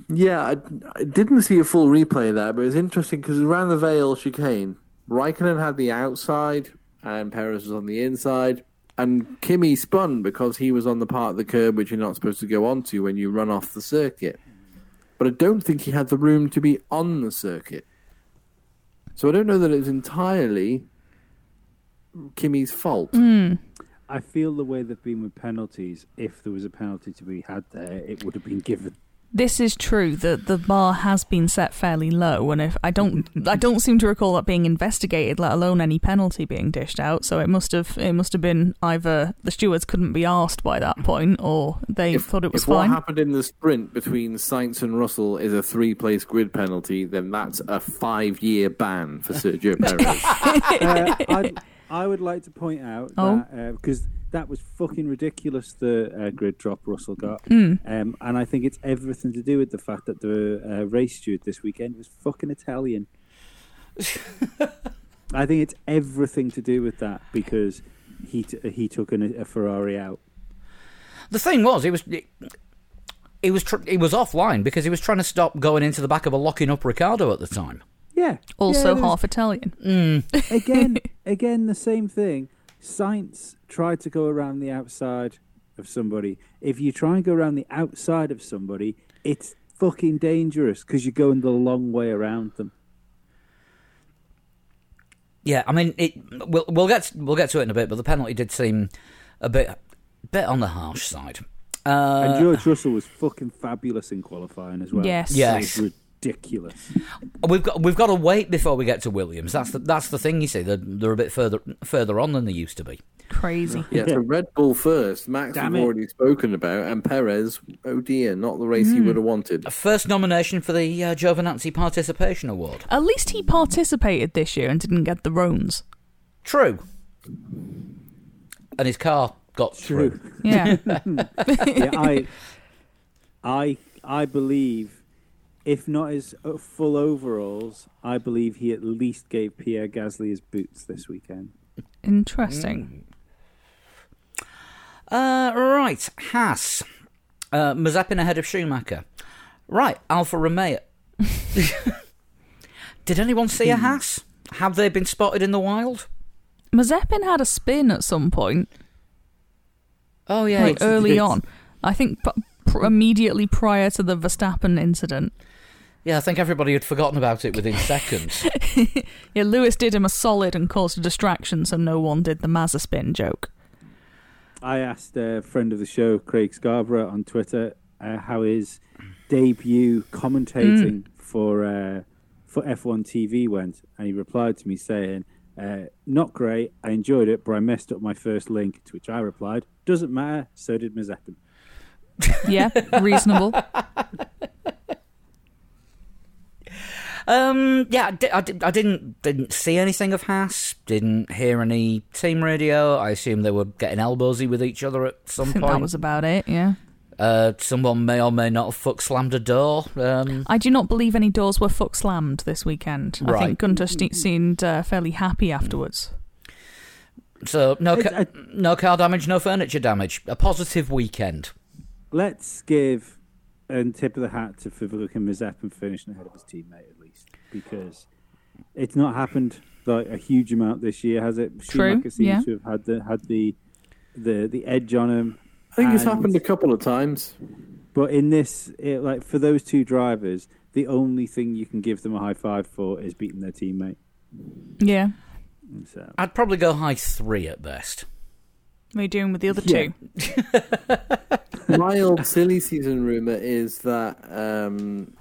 Speaker 3: Yeah, I, I didn't see a full replay of that, but it's interesting because around the Vale chicane, Raikkonen had the outside and Perez was on the inside, and Kimi spun because he was on the part of the curb which you're not supposed to go onto when you run off the circuit. But I don't think he had the room to be on the circuit. So I don't know that it's entirely Kimi's fault. Hmm.
Speaker 4: I feel the way they've been with penalties. If there was a penalty to be had there, it would have been given.
Speaker 2: This is true. that the bar has been set fairly low, and if I don't, I don't seem to recall that being investigated, let alone any penalty being dished out. So it must have, it must have been either the stewards couldn't be asked by that point, or they
Speaker 3: If,
Speaker 2: thought it was
Speaker 3: if what happened in the sprint between Sainz and Russell is a three-place grid penalty, then that's a five-year ban for Sergio Perez.
Speaker 4: uh, I'd, I would like to point out
Speaker 2: Oh.
Speaker 4: that because that was fucking ridiculous the uh, grid drop Russell got,
Speaker 2: Mm.
Speaker 4: um, and I think it's everything to do with the fact that the uh, race steward this weekend was fucking Italian. I think it's everything to do with that because he t- he took an, a Ferrari out.
Speaker 1: The thing was, it was it was tr- he was offline because he was trying to stop going into the back of a locking up Ricciardo at the time.
Speaker 4: Yeah.
Speaker 2: Also
Speaker 4: yeah, there was-
Speaker 2: half Italian.
Speaker 1: Mm.
Speaker 4: again, again, the same thing. Sainz tried to go around the outside of somebody. If you try and go around the outside of somebody, it's fucking dangerous because you're going the long way around them.
Speaker 1: Yeah, I mean, it, we'll we'll get we'll get to it in a bit, but the penalty did seem a bit bit on the harsh side. Uh,
Speaker 4: and George Russell was fucking fabulous in qualifying as well.
Speaker 2: Yes.
Speaker 1: Yes.
Speaker 4: It was ridiculous.
Speaker 1: We've got we've got to wait before we get to Williams. That's the that's the thing. You see, they're, they're a bit further further on than they used to be.
Speaker 2: Crazy.
Speaker 3: Yeah, so Red Bull first. Max
Speaker 4: Damn
Speaker 3: we've
Speaker 4: it.
Speaker 3: already spoken about, and Perez. Oh dear, not the race he would have wanted.
Speaker 1: A First nomination for the uh, Giovinazzi Participation Award.
Speaker 2: At least he participated this year and didn't get the roans.
Speaker 1: True. And his car got
Speaker 4: True.
Speaker 1: through.
Speaker 2: Yeah.
Speaker 4: yeah, I, I, I believe, if not his uh, full overalls, I believe he at least gave Pierre Gasly his boots this weekend.
Speaker 2: Interesting.
Speaker 1: Uh, right, Haas. Uh, Mazepin ahead of Schumacher. Right, Alfa Romeo. Did anyone see a Haas? Have they been spotted in the wild?
Speaker 2: Mazepin had a spin at some point,
Speaker 1: Oh yeah,
Speaker 2: like early on. I think p- pr- immediately prior to the Verstappen incident.
Speaker 1: Yeah, I think everybody had forgotten about it within seconds.
Speaker 2: Yeah, Lewis did him a solid and caused a distraction, so no one did the Mazza spin joke.
Speaker 4: I asked a friend of the show, Craig Scarborough, on Twitter uh, how his debut commentating for uh, for F1 TV went, and he replied to me saying, uh, "Not great. I enjoyed it, but I messed up my first link." To which I replied, "Doesn't matter. So did Mazepin."
Speaker 2: Yeah, reasonable.
Speaker 1: Um, yeah, I, di- I, di- I didn't didn't see anything of Haas. Didn't hear any team radio. I assume they were getting elbowsy with each other at
Speaker 2: I
Speaker 1: some
Speaker 2: think
Speaker 1: point.
Speaker 2: that was about it, yeah.
Speaker 1: Uh, someone may or may not have fuck slammed a door. Um,
Speaker 2: I do not believe any doors were fuck slammed this weekend.
Speaker 1: Right.
Speaker 2: I think Gunter ste- seemed uh, fairly happy afterwards.
Speaker 1: so no ca-
Speaker 4: I-
Speaker 1: no car damage, no furniture damage. A positive weekend.
Speaker 4: Let's give a tip of the hat to Fivlik and Mazepin finishing ahead of his teammate at least, because it's not happened like a huge amount this year, has it?
Speaker 2: True,
Speaker 4: Schumacher seems
Speaker 2: yeah.
Speaker 4: to have had the had the the the edge on him.
Speaker 3: I think it's happened a couple of times.
Speaker 4: But in this, it, like for those two drivers, the only thing you can give them a high five for is beating their teammate.
Speaker 2: Yeah.
Speaker 4: So
Speaker 1: I'd probably go high three at best.
Speaker 2: What are you doing with the other
Speaker 4: Yeah.
Speaker 2: two?
Speaker 3: My old silly season rumor is that um,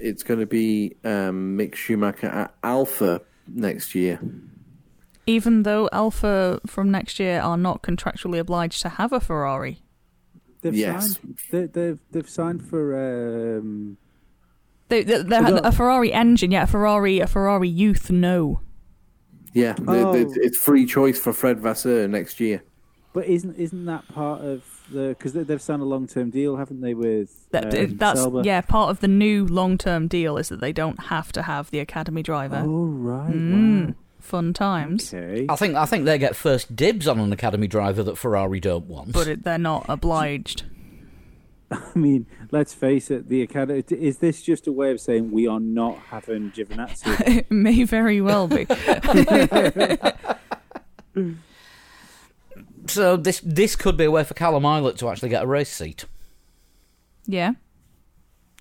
Speaker 3: it's going to be um, Mick Schumacher at Alfa next year.
Speaker 2: Even though Alfa from next year are not contractually obliged to have a Ferrari.
Speaker 4: they've
Speaker 3: Yes.
Speaker 4: signed. They, they've they've signed for. Um,
Speaker 2: They, they, they
Speaker 4: Well,
Speaker 2: a Ferrari engine, yeah, a Ferrari, a Ferrari youth, no.
Speaker 3: Yeah, the-
Speaker 4: Oh.
Speaker 3: the- it's free choice for Fred Vasseur next year.
Speaker 4: but isn't isn't that part of the? Because they, they've signed a long term deal, haven't they? With
Speaker 2: That,
Speaker 4: um,
Speaker 2: that's
Speaker 4: Sauber?
Speaker 2: yeah. Part of the new long-term deal is that they don't have to have the academy driver.
Speaker 4: Oh right.
Speaker 2: Mm, fun times,
Speaker 4: Okay.
Speaker 1: I think I think they get first dibs on an academy driver that Ferrari don't want.
Speaker 2: but it, they're not obliged.
Speaker 4: I mean, let's face it. The academy is this just a way of saying we are not having Giovinazzi?
Speaker 2: it may very well be.
Speaker 1: So this this could be a way for Callum Ilott to actually get a race seat.
Speaker 2: yeah.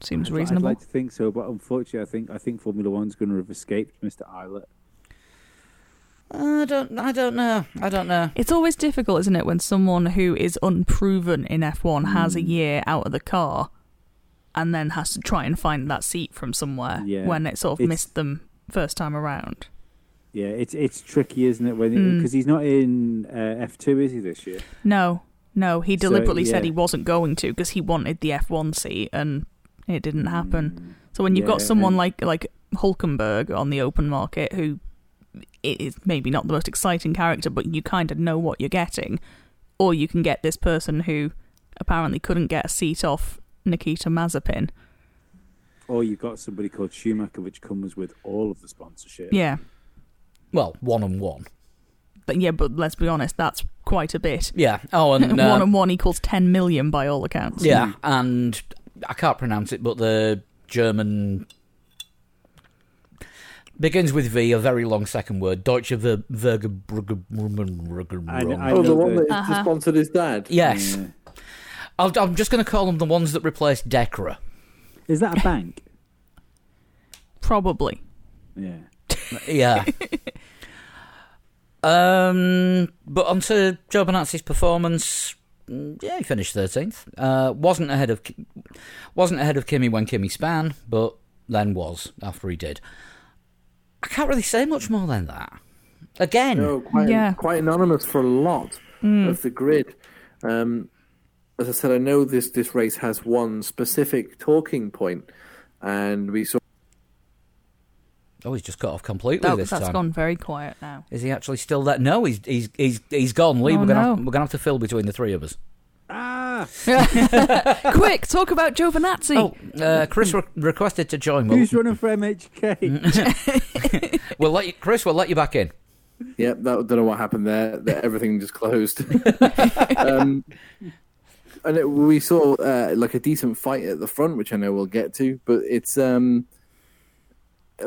Speaker 2: Seems
Speaker 4: I'd-
Speaker 2: reasonable.
Speaker 4: I'd like to think so, but unfortunately, I think I think Formula One's going to have escaped Mr. Ilott.
Speaker 1: I don't. I don't know. I don't know.
Speaker 2: It's always difficult, isn't it, when someone who is unproven in F1 has
Speaker 4: Hmm.
Speaker 2: a year out of the car and then has to try and find that seat from somewhere
Speaker 4: Yeah.
Speaker 2: when it sort of
Speaker 4: It's-
Speaker 2: missed them first time around.
Speaker 4: Yeah, it's it's tricky, isn't it? When
Speaker 2: Mm.
Speaker 4: because he's not in uh, F two, is he this year?
Speaker 2: No, no, he
Speaker 4: So,
Speaker 2: deliberately said he wasn't going to because he wanted the F1 seat and it didn't happen. So when you've got someone
Speaker 4: and-
Speaker 2: like like Hulkenberg on the open market who is maybe not the most exciting character, but you kind of know what you're getting, or you can get this person who apparently couldn't get a seat off Nikita Mazepin.
Speaker 4: Or you've got somebody called Schumacher, which comes with all of the sponsorship.
Speaker 2: Yeah,
Speaker 1: Well, one and one.
Speaker 2: but yeah, but let's be honest, that's quite a bit.
Speaker 1: Yeah. Oh, and
Speaker 2: one
Speaker 1: uh,
Speaker 2: and one equals ten million by all accounts.
Speaker 1: yeah, and I can't pronounce it, but the German begins with V, a very long second word. Deutsche Ver- Verge-
Speaker 4: I- I
Speaker 3: oh, the one that
Speaker 2: Uh-huh.
Speaker 3: sponsored his dad.
Speaker 1: Yes.
Speaker 4: Yeah.
Speaker 1: I'll, I'm just going to call them the ones that replaced DEKRA.
Speaker 4: Is that a bank?
Speaker 2: Probably.
Speaker 4: yeah.
Speaker 1: Yeah. um, but onto Giovinazzi's performance. mm, Yeah, he finished thirteenth. Uh, wasn't ahead of wasn't ahead of Kimi when Kimi span, but then was after he did. I can't really say much more than that. Again,
Speaker 3: No, quite
Speaker 2: Yeah.
Speaker 3: quite anonymous for a lot of the grid. Um, as I said, I know this this race has one specific talking point, and we saw
Speaker 1: oh, he's just cut off completely
Speaker 2: That,
Speaker 1: this
Speaker 2: that's
Speaker 1: time.
Speaker 2: That's gone very quiet now.
Speaker 1: Is he actually still there? No, he's he's he's he's gone. Lee,
Speaker 2: Oh,
Speaker 1: we're gonna
Speaker 2: no.
Speaker 1: have, we're gonna have to fill between the three of us.
Speaker 4: Ah,
Speaker 2: Quick, talk about Giovinazzi.
Speaker 1: Oh, uh, Chris re- requested to join. We'll,
Speaker 4: who's running for MHK?
Speaker 1: we'll let you, Chris. We'll let you back in.
Speaker 3: Yep, that, don't know what happened there. That everything just closed. um, and it, we saw uh, like a decent fight at the front, which I know we'll get to. But it's um,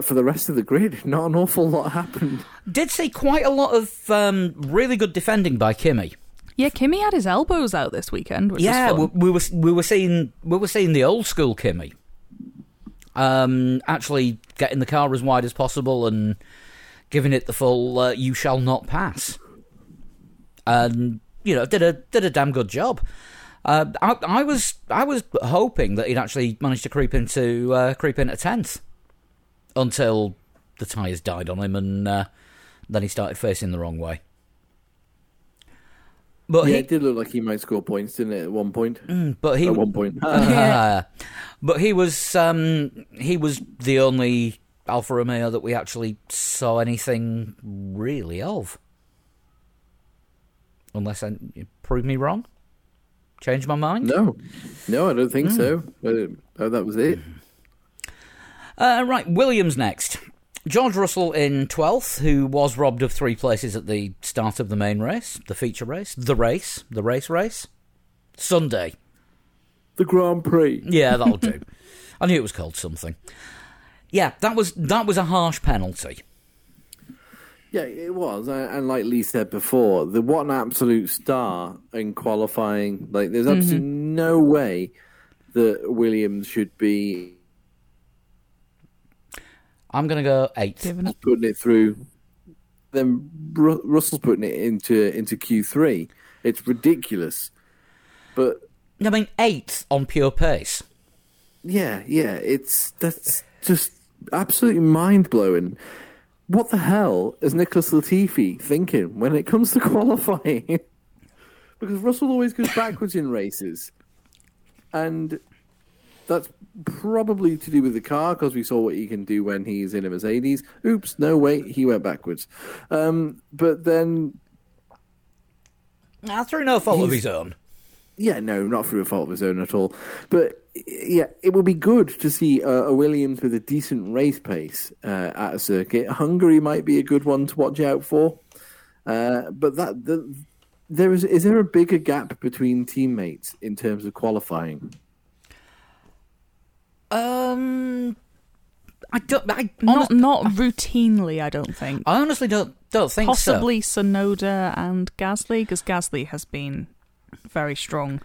Speaker 3: for the rest of the grid, not an awful lot happened.
Speaker 1: Did see quite a lot of um, really good defending by Kimi.
Speaker 2: Yeah, Kimi had his elbows out this weekend, which
Speaker 1: yeah,
Speaker 2: was
Speaker 1: we, we were we were seeing we were seeing the old school Kimi. Um, actually getting the car as wide as possible and giving it the full uh, "you shall not pass," and you know did a did a damn good job. Uh, I, I was I was hoping that he'd actually managed to creep into uh, creep into tenth until the tyres died on him and uh, then he started facing the wrong way. But
Speaker 3: yeah,
Speaker 1: he,
Speaker 3: it did look like he might score points, didn't it? At one point.
Speaker 1: but he
Speaker 3: At one point.
Speaker 1: but he was um, he was the only Alfa Romeo that we actually saw anything really of. Unless I you prove me wrong, change my mind.
Speaker 3: no, no, I don't think so. But oh, that was it.
Speaker 1: Uh, right, Williams next. George Russell in 12th, who was robbed of three places at the start of the main race, the feature race, the race, the race race. Sunday.
Speaker 3: The Grand Prix.
Speaker 1: Yeah, that'll do. I knew it was called something. Yeah, that was that was a harsh penalty.
Speaker 3: Yeah, it was, and like Lee said before, the what an absolute star in qualifying. Like, there's absolutely no way that Williams should be
Speaker 1: I'm going to go eight.
Speaker 2: Given it-
Speaker 3: putting it through. Then Ru- Russell's putting it into into Q3. It's ridiculous, but
Speaker 1: I mean, eight on pure pace.
Speaker 3: yeah, yeah, it's that's just absolutely mind blowing. What the hell is Nicholas Latifi thinking when it comes to qualifying? because Russell always goes backwards in races, and that's probably to do with the car because we saw what he can do when he's in a Mercedes. Oops, no wait, he went backwards. Um, but then
Speaker 1: Nah, through no fault of his own.
Speaker 3: Yeah, no, not through a fault of his own at all. But yeah, it would be good to see uh, a Williams with a decent race pace uh, at a circuit. Hungary might be a good one to watch out for. Uh, but that the, there is is there a bigger gap between teammates in terms of qualifying?
Speaker 1: Um, I don't. I,
Speaker 2: Not
Speaker 1: honest-
Speaker 2: not routinely, I don't think.
Speaker 1: I honestly don't don't think so.
Speaker 2: Possibly Tsunoda and Gasly, because Gasly has been very strong.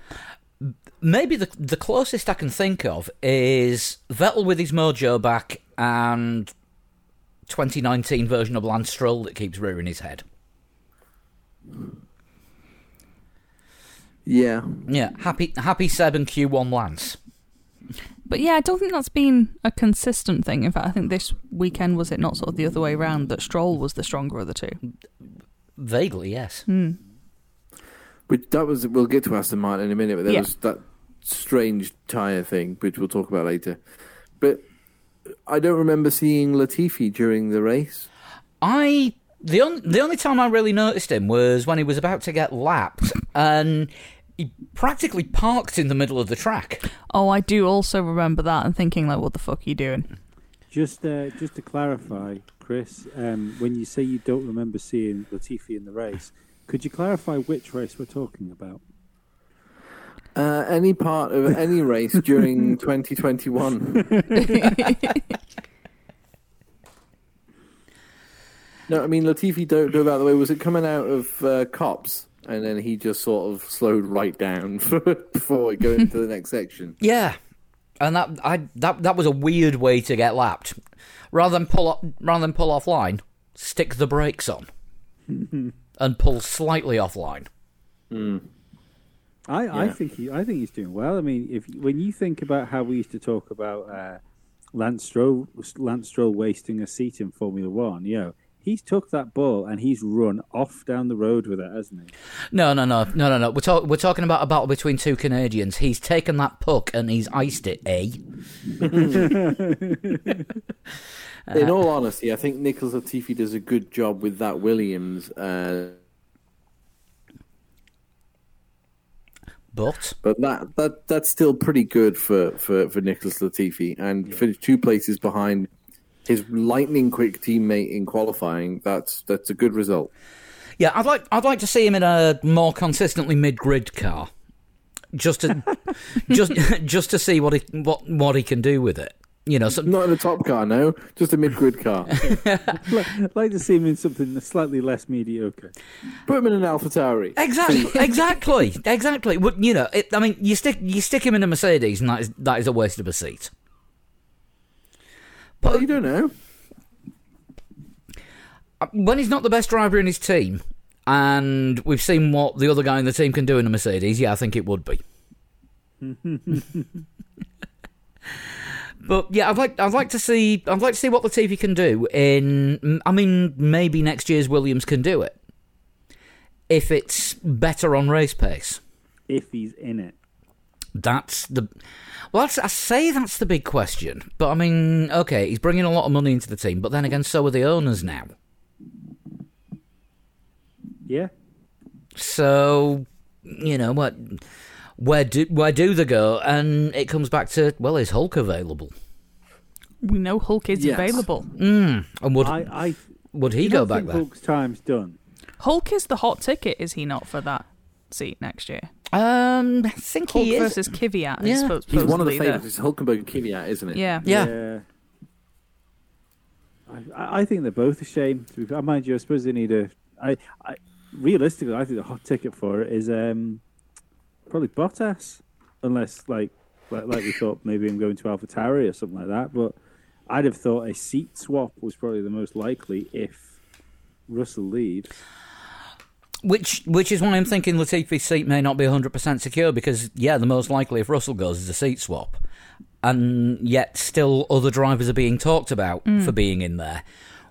Speaker 1: Maybe the the closest I can think of is Vettel with his mojo back and 2019 version of Lance Stroll that keeps rearing his head.
Speaker 3: Yeah.
Speaker 1: Yeah, happy happy Seb and Q1 Lance.
Speaker 2: But yeah, I don't think that's been a consistent thing. In fact, I think this weekend was it not sort of the other way around that Stroll was the stronger of the two.
Speaker 1: Vaguely, yes.
Speaker 2: Hmm.
Speaker 3: Which that was we'll get to Aston Martin in a minute, but there
Speaker 2: Yeah.
Speaker 3: was that strange tyre thing, which we'll talk about later. But I don't remember seeing Latifi during the race.
Speaker 1: I the on, the only time I really noticed him was when he was about to get lapped and he practically parked in the middle of the track.
Speaker 2: Oh, I do also remember that and thinking like, what the fuck are you doing?
Speaker 4: Just uh, just to clarify, Chris, um, when you say you don't remember seeing Latifi in the race, could you clarify which race we're talking about?
Speaker 3: Uh, any part of any race during 2021. No, I mean Latifi don't know about the way. Was it coming out of uh, Copse, and then he just sort of slowed right down before going to the next section?
Speaker 1: Yeah, and that I that that was a weird way to get lapped. Rather than pull up, rather than pull offline, stick the brakes on and pull slightly offline.
Speaker 4: I, I
Speaker 3: Yeah.
Speaker 4: think he, I think he's doing well. I mean, if when you think about how we used to talk about uh, Lance Stroll, Lance Stroll wasting a seat in Formula One, you know, he's took that ball and he's run off down the road with it, hasn't he?
Speaker 1: No, no, no, no, no, no. We're talk- we're talking about a battle between two Canadians. He's taken that puck and he's iced it. Eh?
Speaker 3: In all honesty, I think Nicholas Latifi does a good job with that Williams. Uh,
Speaker 1: But
Speaker 3: But that, that that's still pretty good for, for, for Nicholas Latifi and finished two places behind his lightning quick teammate in qualifying. That's that's a good result.
Speaker 1: yeah, I'd like I'd like to see him in a more consistently mid grid car, just to just just to see what he what what he can do with it. You know, so,
Speaker 3: Not in a top car, no, just a mid grid car.
Speaker 4: I'd like to see him in something slightly less mediocre.
Speaker 3: Put him in an Alpha Tauri.
Speaker 1: Exactly, exactly, exactly. But you know, it, I mean, you stick you stick him in a Mercedes, and that is that is a waste of a seat.
Speaker 3: Well, you don't know.
Speaker 1: Uh, When he's not the best driver in his team, and we've seen what the other guy in the team can do in a Mercedes, yeah, I think it would be. but yeah, I'd like I'd like to see I'd like to see what Latifi can do in. I mean, maybe next year's Williams can do it if it's better on race pace.
Speaker 4: If he's in it,
Speaker 1: That's the. Well, that's, I say that's the big question. But I mean, okay, he's bringing a lot of money into the team, but then again, so are the owners now.
Speaker 4: yeah.
Speaker 1: So, you know what? Where do where do they go? And it comes back to well, is Hulk available?
Speaker 2: We know Hulk is
Speaker 3: Yes.
Speaker 2: available.
Speaker 1: Mm. And would
Speaker 4: I, I
Speaker 1: would he
Speaker 4: you
Speaker 1: go
Speaker 4: don't
Speaker 1: back
Speaker 4: think
Speaker 1: there?
Speaker 4: Hulk's time's done.
Speaker 2: Hulk is the hot ticket, is he not, for that seat next year?
Speaker 1: Um, I think
Speaker 2: Hulk
Speaker 1: he is.
Speaker 2: versus Kvyat is
Speaker 1: Yeah.
Speaker 2: supposed
Speaker 3: He's one of the favourites. It's Hulkenberg and Kvyat, isn't it?
Speaker 2: Yeah.
Speaker 1: Yeah.
Speaker 4: I, I I think they're both a shame. To be. Mind you, I suppose they need a. I, I realistically, I think the hot ticket for it is um, probably Bottas, unless like, like like we thought maybe I'm going to AlphaTauri or something like that. But I'd have thought a seat swap was probably the most likely if Russell leaves.
Speaker 1: Which which is why I'm thinking Latifi's seat may not be 100% secure because yeah, the most likely if Russell goes is a seat swap. And yet still other drivers are being talked about mm. for being in there,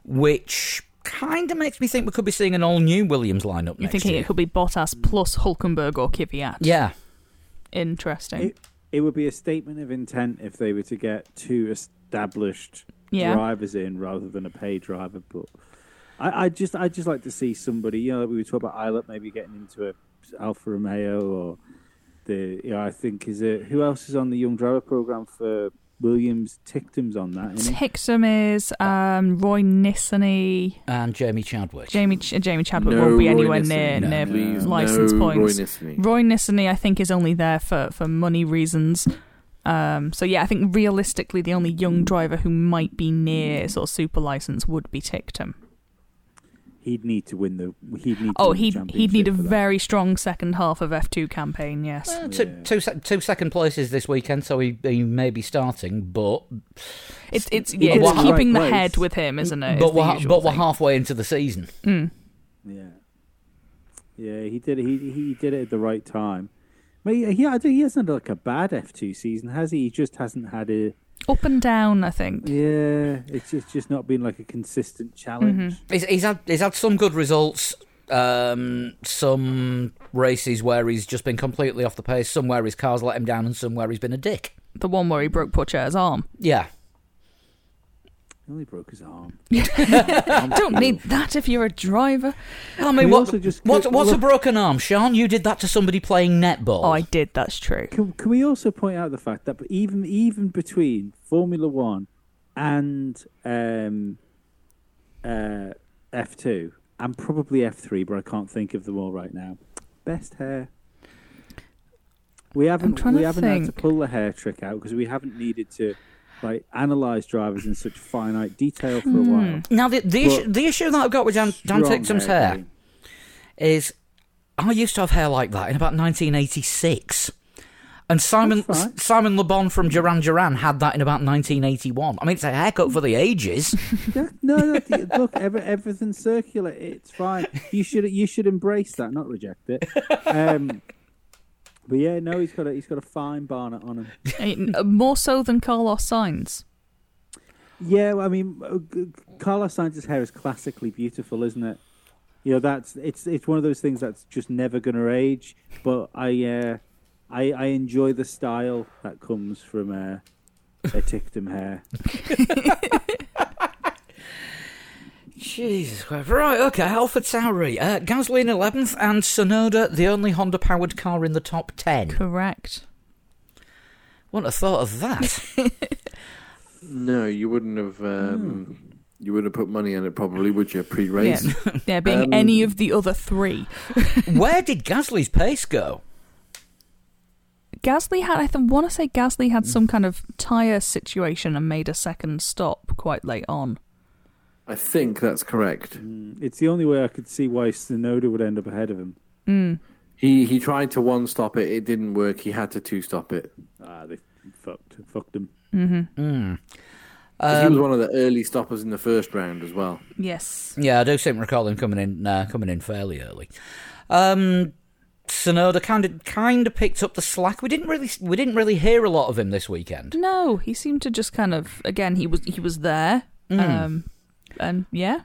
Speaker 1: which kind of makes me think we could be seeing an all new Williams lineup
Speaker 2: You're
Speaker 1: next
Speaker 2: thinking
Speaker 1: year.
Speaker 2: it could be Bottas plus Hulkenberg or Kvyat.
Speaker 1: Yeah.
Speaker 2: Interesting.
Speaker 4: It, it would be a statement of intent if they were to get two established
Speaker 2: Yeah.
Speaker 4: drivers in rather than a paid driver. But I, I just I just like to see somebody. You know, like we were talking about Ilott maybe getting into a Alfa Romeo or the. You know, I think is it who else is on the young driver program for Williams? Ticktum's on that. Isn't he?
Speaker 2: Is um, Roy Nissany.
Speaker 1: And Jamie Chadwick.
Speaker 2: Jamie Ch- Jamie Chadwick
Speaker 3: No
Speaker 2: won't be
Speaker 3: Roy
Speaker 2: anywhere
Speaker 3: Nissany.
Speaker 2: near
Speaker 1: No,
Speaker 2: near
Speaker 3: Please,
Speaker 2: license
Speaker 3: no
Speaker 2: points.
Speaker 3: Roy Nissany.
Speaker 2: Roy Nissany, I think, is only there for, for money reasons. Um, so yeah, I think realistically, the only young driver who might be near sort of super license would be Tictum.
Speaker 4: He'd need to win the. He'd need. To
Speaker 2: Oh,
Speaker 4: win the
Speaker 2: he'd he'd need a
Speaker 4: championship for that.
Speaker 2: very strong second half of F2 campaign. Yes.
Speaker 1: Uh, two,
Speaker 4: Yeah.
Speaker 1: two, two second places this weekend, so he, he may be starting, but
Speaker 2: It's it's yeah,
Speaker 4: did
Speaker 2: it's
Speaker 4: it the
Speaker 2: keeping
Speaker 4: right
Speaker 2: the
Speaker 4: place.
Speaker 2: head with him, isn't it?
Speaker 1: but
Speaker 2: It's the
Speaker 1: we're,
Speaker 2: usual
Speaker 1: but we're halfway into the season.
Speaker 2: Mm.
Speaker 4: Yeah. Yeah, he did. He he did it at the right time. But he, he, he hasn't had like a bad F two season, has he? He just hasn't had a.
Speaker 2: Up and down, I think.
Speaker 4: Yeah, it's just, just not been like a consistent challenge.
Speaker 2: Mhm.
Speaker 1: He's, he's had he's had some good results. Um, some races where he's just been completely off the pace. Some where his car's let him down, and some where he's been a dick.
Speaker 2: The one where he broke Pourchaire's arm.
Speaker 1: Yeah,
Speaker 4: He only broke his arm.
Speaker 2: Don't need that if you're a driver.
Speaker 1: I mean, what,
Speaker 4: just-
Speaker 1: what what's a broken arm, Sean? You did that to somebody playing netball.
Speaker 2: Oh, I did. That's true.
Speaker 4: Can, can we also point out the fact that even even between Formula One and um, uh, F two and probably F three, but I can't think of them all right now. Best hair. We haven't
Speaker 2: trying
Speaker 4: we
Speaker 2: to
Speaker 4: haven't had to pull the hair trick out because we haven't needed to like analyze drivers in such finite detail for a
Speaker 2: Hmm.
Speaker 4: while.
Speaker 1: Now the the, issue, the issue that I've got with Dan, Dan hair is I used to have hair like that in about 1986. And Simon
Speaker 4: fine.
Speaker 1: Simon Le Bon from Duran Duran had that in about 1981. I mean, it's a haircut for the ages.
Speaker 4: Yeah, no, no. look, every, everything's circular. It's fine. You should you should embrace that, not reject it. Um, but yeah, no, he's got a he's got a fine barnet on him.
Speaker 2: Uh, More so than Carlos Sainz.
Speaker 4: Yeah, well, I mean, uh, Carlos Sainz's hair is classically beautiful, isn't it? You know, that's it's it's one of those things that's just never going to age. But I uh, I I enjoy the style that comes from uh, a Ticktum hair.
Speaker 1: Jesus Christ. Right, okay, Alpha Tauri. Uh, Gasly in 11th, and Tsunoda, the only Honda powered car in the top 10.
Speaker 2: Correct.
Speaker 1: Wouldn't have thought of that.
Speaker 3: No, you wouldn't have. Um, You wouldn't have put money on it, probably, would you? Pre-race.
Speaker 2: Yeah, yeah being
Speaker 3: Um,
Speaker 2: any of the other three.
Speaker 1: Where did Gasly's pace go?
Speaker 2: Gasly had, I th- want to say Gasly had some kind of tyre situation and made a second stop quite late on.
Speaker 3: I think that's correct.
Speaker 4: Mm, It's the only way I could see why Tsunoda would end up ahead of him.
Speaker 2: Mm.
Speaker 3: He he tried to one stop it. It didn't work. He had to two stop it.
Speaker 4: Ah, they fucked fucked him.
Speaker 2: Mm-hmm.
Speaker 1: Hmm.
Speaker 3: 'Cause he was
Speaker 1: Um,
Speaker 3: one of the early stoppers in the first round as well.
Speaker 2: Yes.
Speaker 1: yeah, I do seem to recall him coming in uh, coming in fairly early. Um, Tsunoda kind of kind of picked up the slack. We didn't really we didn't really hear a lot of him this weekend.
Speaker 2: No, he seemed to just kind of again he was he was there. Um, and yeah.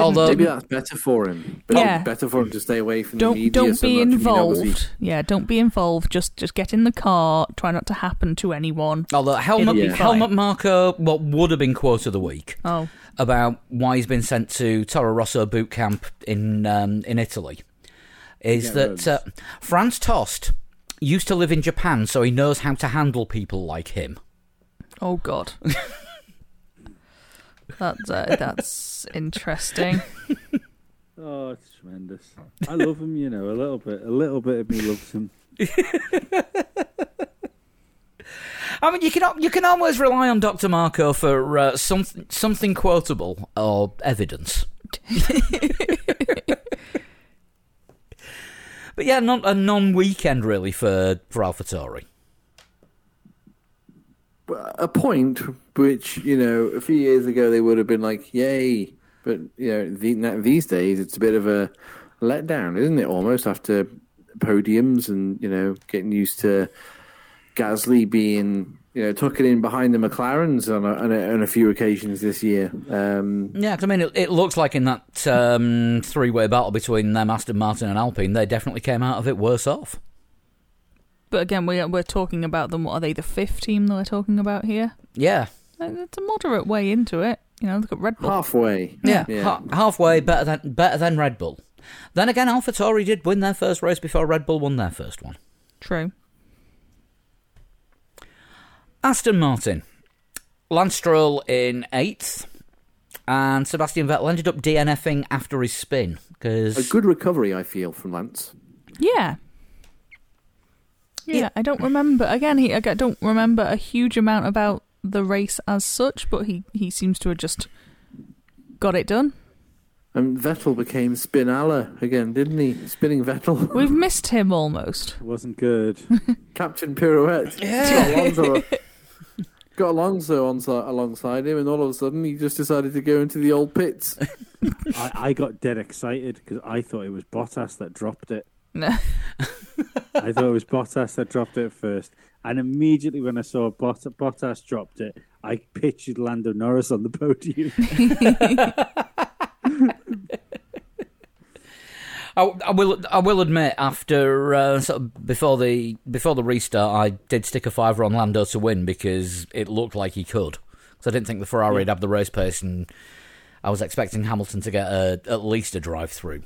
Speaker 1: Although-
Speaker 3: Maybe that's better for him. Better,
Speaker 2: Yeah.
Speaker 3: better for him to stay away from the
Speaker 2: don't
Speaker 3: media
Speaker 2: don't
Speaker 3: so
Speaker 2: be
Speaker 3: much.
Speaker 2: Involved.
Speaker 3: obviously-
Speaker 2: yeah, don't be involved. Just just get in the car. Try not to happen to anyone.
Speaker 1: Although helmet
Speaker 2: It'll
Speaker 3: be
Speaker 1: helmet
Speaker 2: fine.
Speaker 1: Marko, what would have been quote of the week
Speaker 2: Oh,
Speaker 1: about why he's been sent to Toro Rosso boot camp in um, in Italy, is
Speaker 4: Get
Speaker 1: that
Speaker 4: rugs.
Speaker 1: uh, Franz Tost used to live in Japan, so he knows how to handle people like him.
Speaker 2: oh God. that's uh, that's interesting.
Speaker 4: Oh, it's tremendous. I love him, you know, a little bit. A little bit of me loves him.
Speaker 1: I mean, you can you can always rely on Doctor Marko for uh, something something quotable or evidence. but yeah, not a non-weekend really for for AlphaTauri.
Speaker 3: a point which you know a few years ago they would have been like yay but you know the, now- these days it's a bit of a letdown isn't it almost after podiums and you know getting used to Gasly being you know tucking in behind the McLarens on a, on a, on a few occasions this year um,
Speaker 1: Yeah, 'cause I mean, it, it looks like in that um, three-way battle between them, Aston Martin and Alpine, they definitely came out of it worse off.
Speaker 2: But again, we're we're talking about them. What are they? The fifth team that we're talking about here?
Speaker 1: Yeah,
Speaker 2: It's a moderate way into it. You know, look at Red Bull.
Speaker 3: halfway
Speaker 1: yeah,
Speaker 3: Yeah.
Speaker 1: Ha- halfway better than better than Red Bull. Then again, AlphaTauri did win their first race before Red Bull won their first one.
Speaker 2: True.
Speaker 1: Aston Martin, Lance Stroll in eighth, and Sebastian Vettel ended up DNFing after his spin because a
Speaker 3: good recovery I feel from Lance
Speaker 2: Yeah. Yeah, I don't remember. Again, he, I don't remember a huge amount about the race as such, but he, he seems to have just got it done.
Speaker 3: And Vettel became Spinella again, didn't he? Spinning Vettel.
Speaker 2: We've missed him almost.
Speaker 4: It wasn't good.
Speaker 3: Captain Pirouette.
Speaker 1: Yeah.
Speaker 3: Got Alonso, got Alonso on, alongside him, and all of a sudden he just decided to go into the old pits.
Speaker 4: I, I got dead excited because I thought it was Bottas that dropped it.
Speaker 2: No.
Speaker 4: I thought it was Bottas that dropped it first. And immediately when I saw Bott- Bottas dropped it, I pictured Lando Norris on the podium.
Speaker 1: I, I will. I will admit, after uh, sort of before the before the restart, I did stick a fiver on Lando to win because it looked like he could. Because I didn't think the Ferrari would have the race pace, and I was expecting Hamilton to get a, at least a drive through,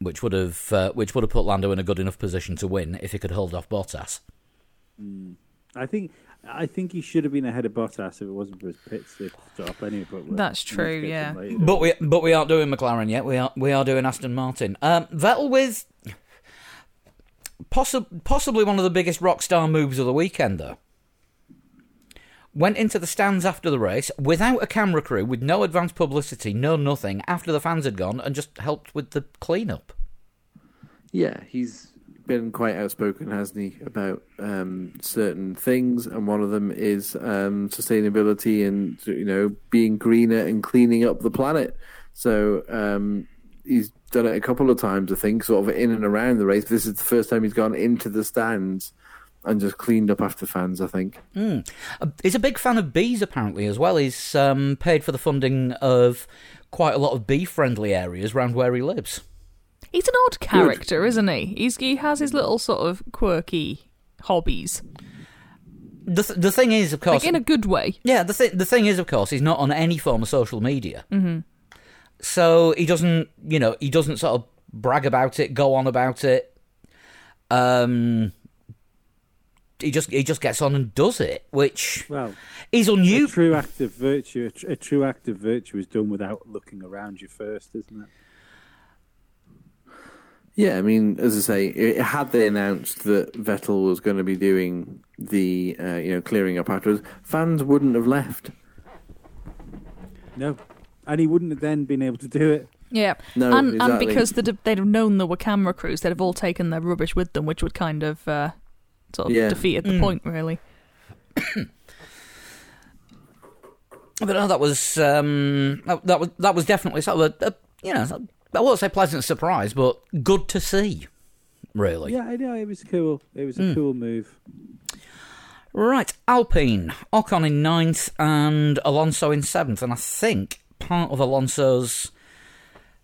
Speaker 1: which would have uh, which would have put Lando in a good enough position to win if he could hold off Bottas.
Speaker 4: I think I think he should have been ahead of Bottas if it wasn't for his pit stop anyway. But
Speaker 2: That's true, yeah.
Speaker 4: later.
Speaker 1: But we but we aren't doing McLaren yet. We are we are doing Aston Martin. Um, Vettel with possi- possibly one of the biggest rock star moves of the weekend, though. Went into the stands after the race without a camera crew, with no advance publicity, no nothing, after the fans had gone, and just helped with the cleanup.
Speaker 3: Yeah, he's been quite outspoken, hasn't he, about um, certain things, and one of them is um, sustainability and you know being greener and cleaning up the planet. So um, he's done it a couple of times, I think, sort of in and around the race. This is the first time he's gone into the stands and just cleaned up after fans. I think.
Speaker 1: Uh, He's a big fan of bees, apparently, as well. He's um, paid for the funding of quite a lot of bee-friendly areas around where he lives.
Speaker 2: He's an odd character, isn't he? He's, he has his little sort of quirky hobbies.
Speaker 1: The th- the thing is, of course,
Speaker 2: Like in a good way.
Speaker 1: Yeah, the th- the thing is, of course, he's not on any form of social media, mm-hmm. so he doesn't, you know, he doesn't sort of brag about it, go on about it. Um, he just he just gets on and does it, which
Speaker 4: Well,
Speaker 1: is
Speaker 4: a
Speaker 1: unusual.
Speaker 4: true act of virtue, a, tr- a true act of virtue is done without looking around you first, isn't it?
Speaker 3: Yeah, I mean, as I say, it, had they announced that Vettel was going to be doing the uh, you know clearing up afterwards, fans wouldn't have left.
Speaker 4: No, and he wouldn't have then been able to do it.
Speaker 2: Yeah,
Speaker 3: No,
Speaker 2: and and because they'd have, they'd have known there were camera crews, they'd have all taken their rubbish with them, which would kind of uh, sort of
Speaker 3: Yeah.
Speaker 2: defeated the
Speaker 1: Mm.
Speaker 2: point, really.
Speaker 1: But no, that was um, that, that was that was definitely sort of a, a you know I won't say pleasant surprise, but good to see. Really,
Speaker 4: Yeah, I know it was cool. It was a
Speaker 1: Mm.
Speaker 4: cool move.
Speaker 1: Right, Alpine, Ocon in ninth and Alonso in seventh, and I think part of Alonso's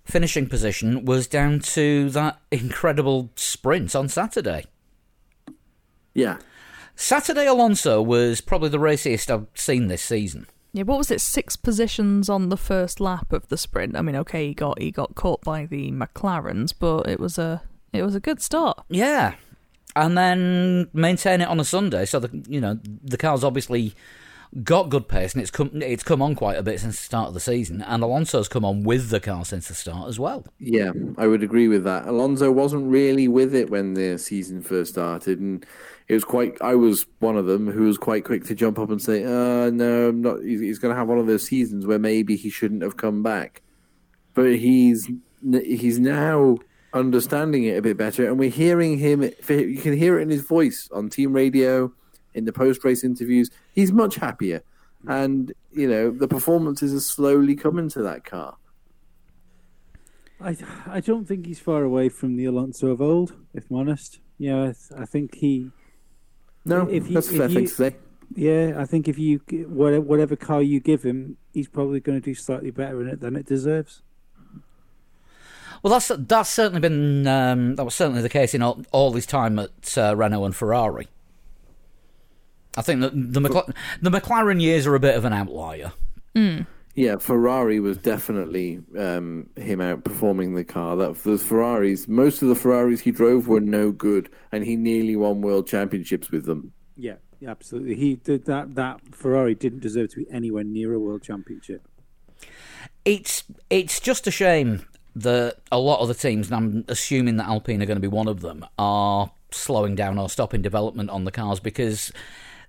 Speaker 1: finishing position was down to that incredible sprint on Saturday.
Speaker 3: Yeah,
Speaker 1: Saturday Alonso was probably the raciest I've seen this season.
Speaker 2: Yeah, what was it? Six positions on the first lap of the sprint. I mean, okay, he got he got caught by the McLarens, but it was a it was a good start.
Speaker 1: Yeah, and then maintain it on a Sunday. So the you know the car's obviously got good pace, and it's come it's come on quite a bit since the start of the season. And Alonso's come on with the car since the start as well.
Speaker 3: yeah, I would agree with that. Alonso wasn't really with it when the season first started, and it was quite. I was one of them who was quite quick to jump up and say, "Uh, no, I'm not." He's, he's going to have one of those seasons where maybe he shouldn't have come back, but he's he's now understanding it a bit better, and we're hearing him. You can hear it in his voice on team radio, in the post race interviews. He's much happier, and you know the performances are slowly coming to that car.
Speaker 4: I I don't think he's far away from the Alonso of old, if I'm honest. Yeah, I, th- I think he.
Speaker 3: No,
Speaker 4: If you-
Speaker 3: that's a
Speaker 4: if
Speaker 3: fair thing
Speaker 4: you-
Speaker 3: to say.
Speaker 4: Yeah, I think if you whatever, whatever car you give him, he's probably going to do slightly better in it than it deserves.
Speaker 1: Well, that's that's certainly been um, that was certainly the case in all, all his time at uh, Renault and Ferrari. I think that the McLaren, the McLaren years are a bit of an outlier.
Speaker 3: Yeah, Ferrari was definitely um, him outperforming the car. That the Ferraris, most of the Ferraris he drove were no good, and he nearly won world championships with them.
Speaker 4: Yeah, absolutely. He did that. That Ferrari didn't deserve to be anywhere near a world championship.
Speaker 1: It's it's just a shame that a lot of the teams, and I'm assuming that Alpine are going to be one of them, are slowing down or stopping development on the cars because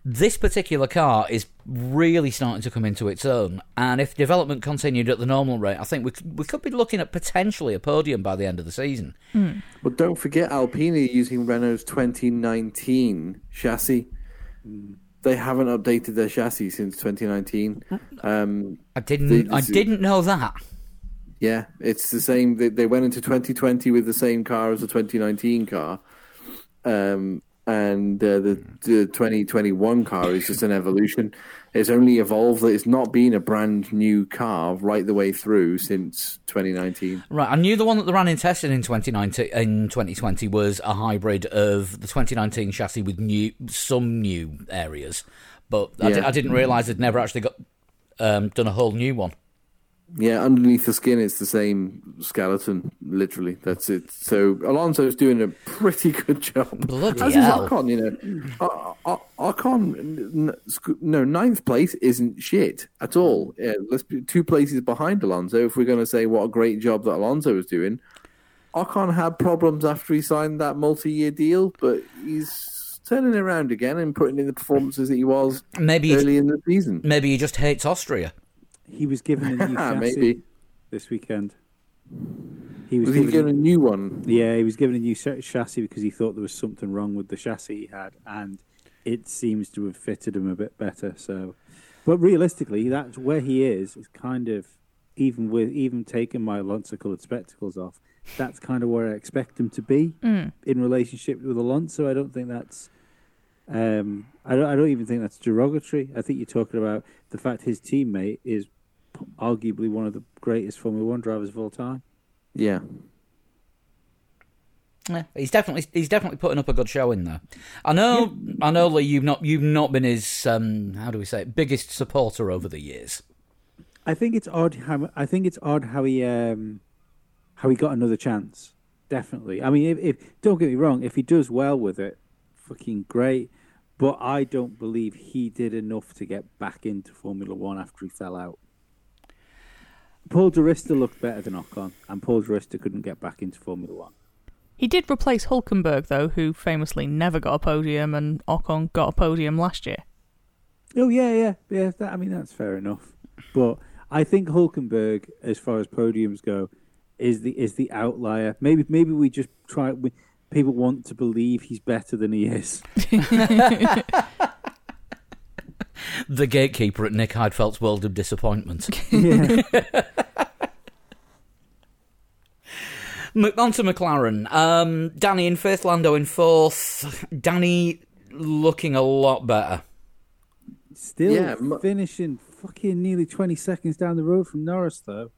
Speaker 1: this particular car is really starting to come into its own. And if development continued at the normal rate, I think we could, we could be looking at potentially a podium by the end of the season.
Speaker 3: But don't forget, Alpine are using Renault's 2019 chassis. They haven't updated their chassis since 2019. Um,
Speaker 1: I didn't.
Speaker 3: The-
Speaker 1: I didn't know that.
Speaker 3: yeah, it's the same. They, they went into 2020 with the same car as the 2019 car. Um, and uh, the, the 2021 car is just an evolution. It's only evolved that it's not been a brand new car right the way through since 2019.
Speaker 1: Right, I knew the one that they ran in testing in 2019 in 2020 was a hybrid of the 2019 chassis with new some new areas, but I,
Speaker 3: Yeah.
Speaker 1: di- I didn't realise they'd never actually got um, done a whole new one.
Speaker 3: Yeah, underneath the skin, it's the same skeleton. Literally, that's it. So Alonso's doing a pretty good job.
Speaker 1: Bloody
Speaker 3: As is
Speaker 1: hell.
Speaker 3: Ocon, you know. Sc- no, ninth place isn't shit at all. Yeah, let's be two places behind Alonso. If we're going to say what a great job that Alonso was doing, Ocon had problems after he signed that multi-year deal, but he's turning around again and putting in the performances that he was
Speaker 1: Maybe
Speaker 3: early in the season.
Speaker 1: maybe he just hates Austria.
Speaker 4: He was given a new chassis
Speaker 3: Maybe
Speaker 4: this weekend. He was,
Speaker 3: was he
Speaker 4: given
Speaker 3: getting a new one?
Speaker 4: Yeah, he was given a new chassis because he thought there was something wrong with the chassis he had, and it seems to have fitted him a bit better. So, but realistically, that's where he is. Is kind of even with even taking my Alonso coloured spectacles off. That's kind of where I expect him to be in relationship with Alonso. I don't think that's. Um, I don't. I don't even think that's derogatory. I think you're talking about the fact his teammate is p- arguably one of the greatest Formula One drivers of all time.
Speaker 3: Yeah.
Speaker 1: Yeah, he's definitely he's definitely putting up a good showing there. I know I know Lee, you've not you've not been his um how do we say it, biggest supporter over the years.
Speaker 4: I think it's odd how I think it's odd how he um, how he got another chance. Definitely. I mean, if, if don't get me wrong, if he does well with it, fucking great. But I don't believe he did enough to get back into Formula One after he fell out. Paul Di looked better than Ocon, and Paul Di couldn't get back into Formula One.
Speaker 2: He did replace Hulkenberg, though, who famously never got a podium, and Ocon got a podium last year.
Speaker 4: Oh yeah, yeah, yeah. That, I mean, that's fair enough. But I think Hulkenberg, as far as podiums go, is the is the outlier. Maybe maybe we just try. We, people want to believe he's better than he is.
Speaker 1: The gatekeeper at Nick Heidfeld's world of disappointment.
Speaker 4: yeah.
Speaker 1: On to McLaren. Um, Danny in fifth, Lando in fourth. Danny looking a lot better.
Speaker 4: Still
Speaker 3: Yeah, mu-
Speaker 4: finishing fucking nearly twenty seconds down the road from Norris, though.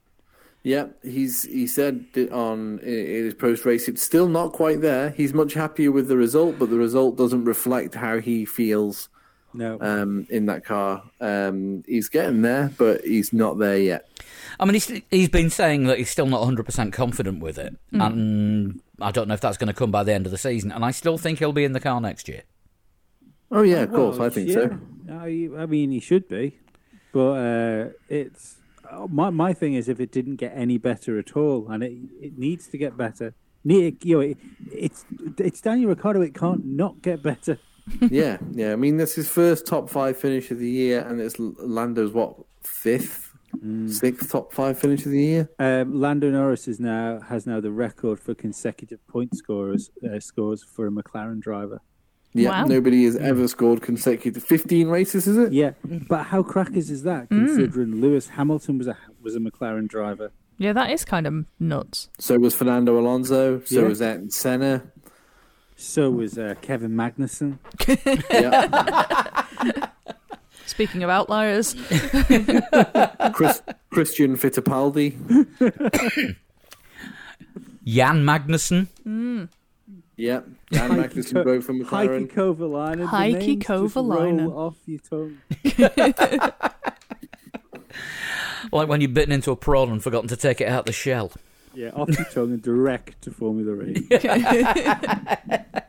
Speaker 3: Yeah, he's he said on in in his post race. It's still not quite there. He's much happier with the result, but the result doesn't reflect how he feels
Speaker 4: No,
Speaker 3: um, in that car. Um, he's getting there, but he's not there yet.
Speaker 1: I mean, he's, he's been saying that he's still not 100% confident with it. And I don't know if that's going to come by the end of the season. And I still think he'll be in the car next year.
Speaker 3: Oh yeah, of
Speaker 4: Well,
Speaker 3: course, I think
Speaker 4: yeah.
Speaker 3: so.
Speaker 4: I, I mean, he should be, but uh, it's uh, my my thing is if it didn't get any better at all, and it it needs to get better. You know, it, it's it's Daniel Ricciardo. It can't not get better.
Speaker 3: yeah, yeah. I mean, that's his first top five finish of the year, and it's Lando's what fifth, sixth top five finish of the year.
Speaker 4: Um, Lando Norris is now has now the record for consecutive point scorers uh, scores for a McLaren driver.
Speaker 3: Yeah,
Speaker 2: Wow.
Speaker 3: nobody has ever scored consecutive fifteen races. Is it?
Speaker 4: Yeah, but how crackers is that? Considering Lewis Hamilton was a was a McLaren driver.
Speaker 2: Yeah, that is kind of nuts.
Speaker 3: So was Fernando Alonso. So
Speaker 4: Yeah.
Speaker 3: was Ayrton Senna.
Speaker 4: So was uh, Kevin Magnussen.
Speaker 3: Yeah,
Speaker 2: Speaking of outliers,
Speaker 3: Chris, Christian Fittipaldi.
Speaker 1: Jan Magnussen. Hmm.
Speaker 3: Yeah, Jan
Speaker 4: Heikki
Speaker 3: Magnussen
Speaker 4: Ko-
Speaker 3: drove for
Speaker 4: Heikki
Speaker 3: McLaren.
Speaker 4: Kovalainen. the
Speaker 2: Heikki
Speaker 4: names
Speaker 2: Kovalainen.
Speaker 4: roll off your tongue.
Speaker 1: Like when you've bitten into a prawn and forgotten to take it out the shell.
Speaker 4: Yeah, off your tongue and direct to Formula E.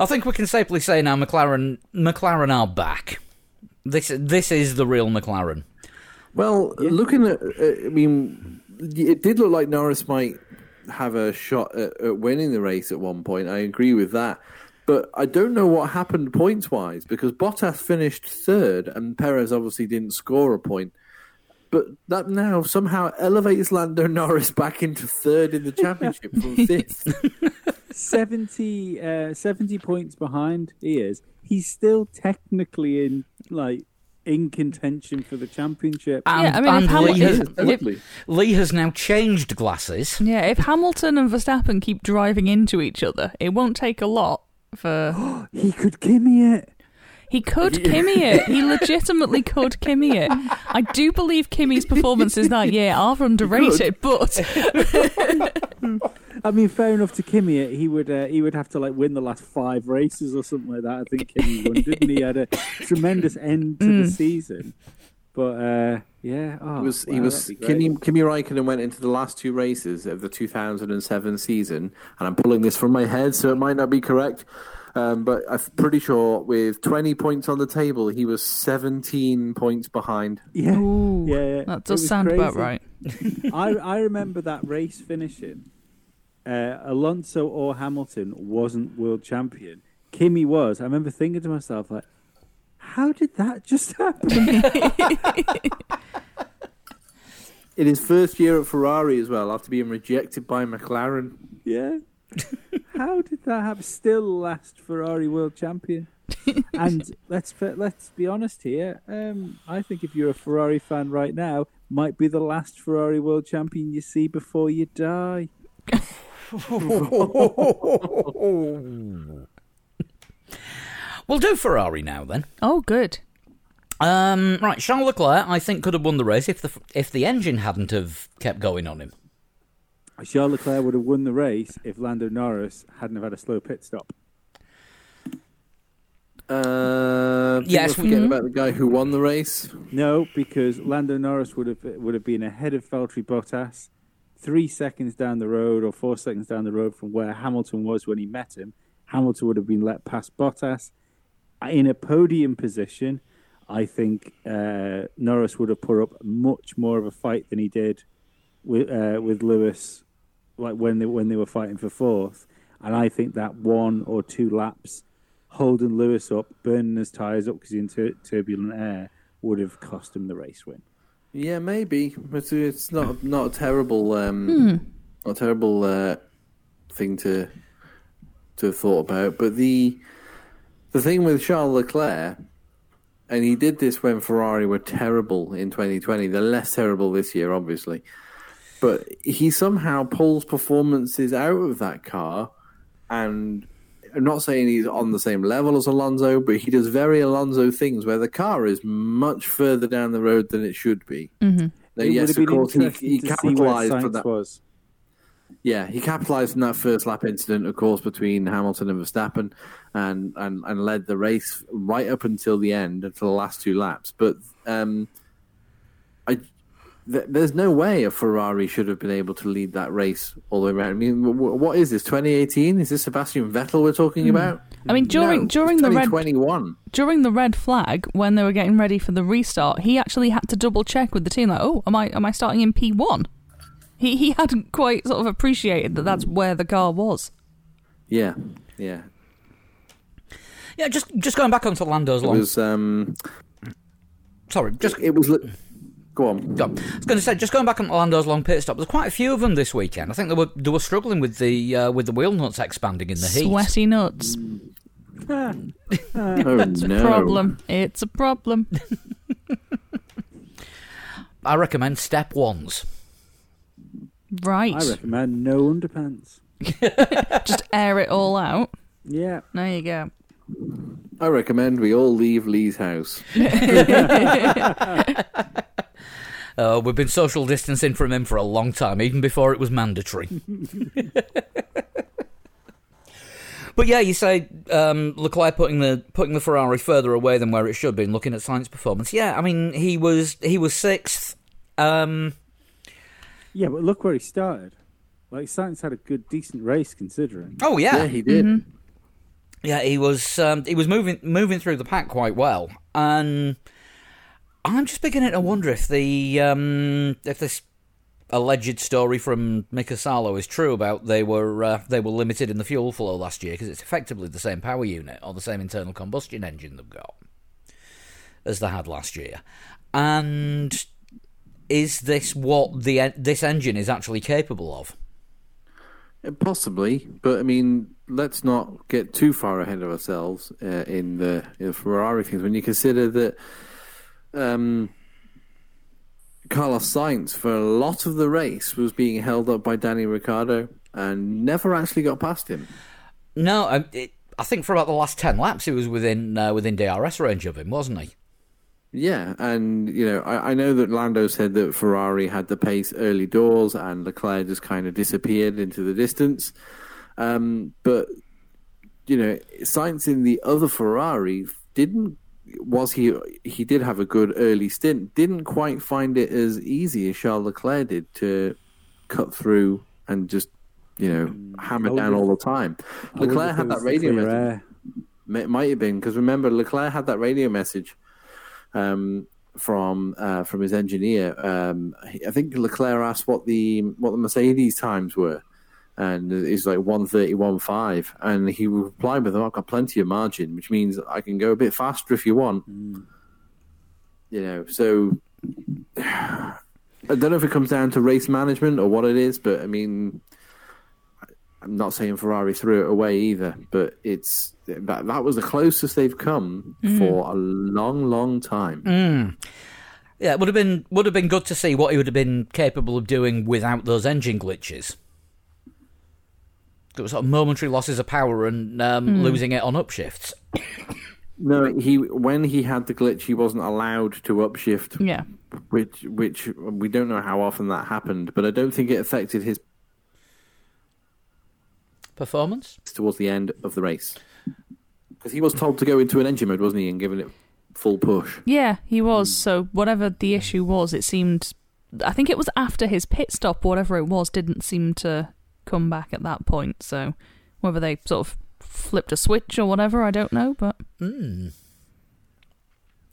Speaker 1: I think we can safely say now McLaren McLaren are back. This this is the real McLaren.
Speaker 3: Well, looking at, uh, I mean, it did look like Norris might have a shot at, at winning the race at one point. I agree with that. But I don't know what happened points wise because Bottas finished third and Perez obviously didn't score a point. But that now somehow elevates Lando Norris back into third in the championship from fifth.
Speaker 4: 70, uh, 70 points behind he is. He's still technically in like in contention for the championship.
Speaker 1: And,
Speaker 2: Yeah, I mean, if
Speaker 1: and
Speaker 2: Hamil-
Speaker 1: Lee, has,
Speaker 2: if-
Speaker 1: Lee has now changed glasses.
Speaker 2: Yeah, if Hamilton and Verstappen keep driving into each other, it won't take a lot for.
Speaker 4: He could gimme it.
Speaker 2: He could Kimi it. He legitimately could Kimi it. I do believe Kimi's performances that year are underrated, but
Speaker 4: I mean, fair enough to Kimi it. He would uh, he would have to like win the last five races or something like that. I think Kimi won, didn't he? Had a tremendous end to
Speaker 2: Mm.
Speaker 4: the season. But uh, yeah, oh,
Speaker 3: He was he
Speaker 4: wow,
Speaker 3: was
Speaker 4: that'd.
Speaker 3: Kimi, Kimi Raikkonen went into the last two races of the 2007 season, and I'm pulling this from my head, so it might not be correct. Um, but I'm pretty sure with 20 points on the table, he was 17 points behind.
Speaker 4: Yeah,
Speaker 2: Ooh,
Speaker 4: yeah, yeah.
Speaker 2: that does
Speaker 4: was
Speaker 2: sound about right.
Speaker 4: I I remember that race finishing. Uh, Alonso or Hamilton wasn't world champion. Kimi was. I remember thinking to myself like, how did that just happen?
Speaker 3: In his first year at Ferrari as well, after being rejected by McLaren.
Speaker 4: yeah. How did that happen? Still last Ferrari world champion. and let's let's be honest here. Um, I think if you're a Ferrari fan right now, might be the last Ferrari world champion you see before you die.
Speaker 1: We'll do Ferrari now then.
Speaker 2: Oh, good.
Speaker 1: Um, right, Charles Leclerc, I think, could have won the race if the if the engine hadn't have kept going on him.
Speaker 4: Charles Leclerc would have won the race if Lando Norris hadn't have had a slow pit stop.
Speaker 3: Uh,
Speaker 1: Yes,
Speaker 3: yes, forgetting
Speaker 2: mhm.
Speaker 3: about the guy who won the race.
Speaker 4: No, because Lando Norris would have would have been ahead of Valtteri Bottas, three seconds down the road or four seconds down the road from where Hamilton was when he met him. Hamilton would have been let past Bottas in a podium position. I think uh, Norris would have put up much more of a fight than he did with uh, with Lewis, like when they when they were fighting for fourth. And I think that one or two laps holding Lewis up, burning his tyres up because he's in tur- turbulent air, would have cost him the race win.
Speaker 3: Yeah, maybe, but it's not not a terrible um, not a terrible uh, thing to to have thought about. But the the thing with Charles Leclerc, and he did this when Ferrari were terrible in 2020. They're less terrible this year, obviously, but he somehow pulls performances out of that car, and. I'm not saying he's on the same level as Alonso, but he does very Alonso things where the car is much further down the road than it should be.
Speaker 2: Mm-hmm.
Speaker 3: Now,
Speaker 4: it
Speaker 3: yes, of course, he, he
Speaker 4: to see where
Speaker 3: capitalised from
Speaker 4: Sainz
Speaker 3: that.
Speaker 4: was.
Speaker 3: Yeah, he capitalised from that first lap incident, of course, between Hamilton and Verstappen, and, and, and led the race right up until the end, until the last two laps. But um, I, th- there's no way a Ferrari should have been able to lead that race all the way around. I mean, w- what is this? 2018? Is this Sebastian Vettel we're talking about?
Speaker 2: I mean, during
Speaker 3: No,
Speaker 2: during the red
Speaker 3: 2021.
Speaker 2: during the red flag when they were getting ready for the restart, he actually had to double check with the team, like, oh, am I am I starting in P one? He he hadn't quite sort of appreciated that that's where the car was.
Speaker 3: Yeah, yeah.
Speaker 1: Yeah, just just going back onto Lando's
Speaker 3: It
Speaker 1: long.
Speaker 3: was. Um,
Speaker 1: Sorry, just
Speaker 3: it was. Li- go on.
Speaker 1: Go. I was going to say, just going back on Lando's long pit stop. There's quite a few of them this weekend. I think they were they were struggling with the uh, with the wheel nuts expanding in the heat.
Speaker 2: Sweaty nuts.
Speaker 3: Oh
Speaker 2: It's a
Speaker 3: no!
Speaker 2: problem. It's a problem.
Speaker 1: I recommend step ones.
Speaker 2: Right.
Speaker 4: I recommend no underpants.
Speaker 2: Just air it all out.
Speaker 4: Yeah.
Speaker 2: There you go.
Speaker 3: I recommend we all leave Lee's house.
Speaker 1: Uh, we've been social distancing from him for a long time, even before it was mandatory. but yeah, you say um, Leclerc putting the putting the Ferrari further away than where it should be, and looking at Sainz performance. Yeah, I mean he was he was sixth. Um,
Speaker 4: Yeah, but look where he started. Like, Sainz had a good, decent race considering.
Speaker 1: oh
Speaker 3: Yeah,
Speaker 1: yeah,
Speaker 3: he did.
Speaker 1: Yeah, he was um, he was moving moving through the pack quite well, and I'm just beginning to wonder if the um, if this alleged story from Mika Salo is true about they were uh, they were limited in the fuel flow last year because it's effectively the same power unit or the same internal combustion engine they've got as they had last year. And is this what the this engine is actually capable of?
Speaker 3: Uh, Possibly, but I mean, let's not get too far ahead of ourselves uh, in the in the Ferrari things. When you consider that um, Carlos Sainz, for a lot of the race, was being held up by Danny Ricciardo and never actually got past him.
Speaker 1: No, I, it, I think for about the last ten laps, he was within uh, within DRS range of him, wasn't he?
Speaker 3: Yeah, and you know, I, I know that Lando said that Ferrari had the pace early doors, and Leclerc just kind of disappeared into the distance. Um, but you know, Sainz in the other Ferrari didn't. Was he? He did have a good early stint. Didn't quite find it as easy as Charles Leclerc did to cut through and just you know hammer down all the time. Leclerc had that radio message. It might have been because remember Leclerc had that radio message um, from uh, from his engineer. Um, I think Leclerc asked what the what the Mercedes times were, and he's like one thirty one five, and he replied with, "Oh, "I've got plenty of margin, which means I can go a bit faster if you want." Mm. You know, so I don't know if it comes down to race management or what it is, but I mean. I'm not saying Ferrari threw it away either, but it's that that was the closest they've come mm. for a long, long time. Mm.
Speaker 1: Yeah, it would have been would have been good to see what he would have been capable of doing without those engine glitches. It was sort of momentary losses of power and um, losing it on upshifts.
Speaker 3: No, he when he had the glitch, he wasn't allowed to upshift,
Speaker 2: Yeah.
Speaker 3: which which we don't know how often that happened, but I don't think it affected his
Speaker 1: Performance?
Speaker 3: towards the end of the race because he was told to go into an engine mode, wasn't he, and given it full push.
Speaker 2: Yeah, he was. So whatever the issue was, it seemed. I think it was after his pit stop, whatever it was, didn't seem to come back at that point. So whether they sort of flipped a switch or whatever, I don't know. But hmm.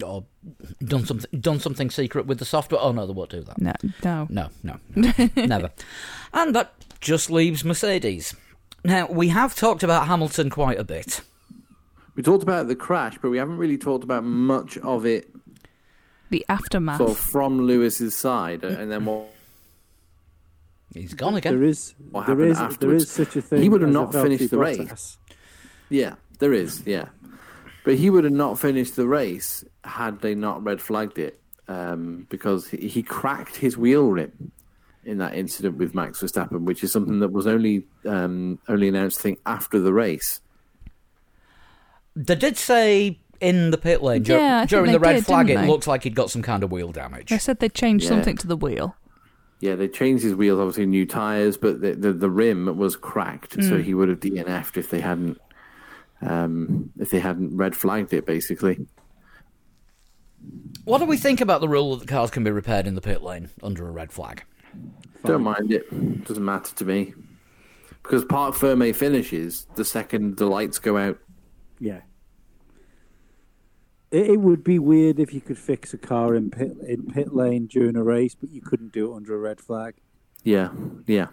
Speaker 1: Or done something done something secret with the software? Oh no, they won't do that.
Speaker 2: no, no.
Speaker 1: No, no, no never. And that just leaves Mercedes. Now we have talked about Hamilton quite a bit.
Speaker 3: We talked about the crash, but we haven't really talked about much of it
Speaker 2: The aftermath.
Speaker 3: sort of from Lewis's side, uh, and then what
Speaker 1: He's gone
Speaker 4: There
Speaker 1: again.
Speaker 4: is,
Speaker 3: What
Speaker 4: there
Speaker 3: happened
Speaker 4: is,
Speaker 3: afterwards?
Speaker 4: is such a thing.
Speaker 3: He would have not finished the
Speaker 4: Valtteri
Speaker 3: race.
Speaker 4: Bottas.
Speaker 3: Yeah, there is. Yeah, but he would have not finished the race had they not red flagged it um, because he, he cracked his wheel rim in that incident with Max Verstappen, which is something that was only um, only announced, I think, after the race.
Speaker 1: They did say in the pit lane
Speaker 2: Yeah, I
Speaker 1: during the red
Speaker 2: did,
Speaker 1: flag, it
Speaker 2: didn't they?
Speaker 1: looked like he'd got some kind of wheel damage.
Speaker 2: They said they changed
Speaker 3: Yeah.
Speaker 2: something to the wheel.
Speaker 3: Yeah, they changed his wheels, obviously new tires, but the the, the rim was cracked, so he would have DNF'd if they hadn't um, if they hadn't red flagged it, basically.
Speaker 1: What do we think about the rule that the cars can be repaired in the pit lane under a red flag?
Speaker 3: Don't mind it. Doesn't matter to me. Because Parc Ferme finishes the second the lights go out.
Speaker 4: Yeah. It, it would be weird if you could fix a car in pit in pit lane during a race, but you couldn't do it under a red flag,
Speaker 3: Yeah, yeah.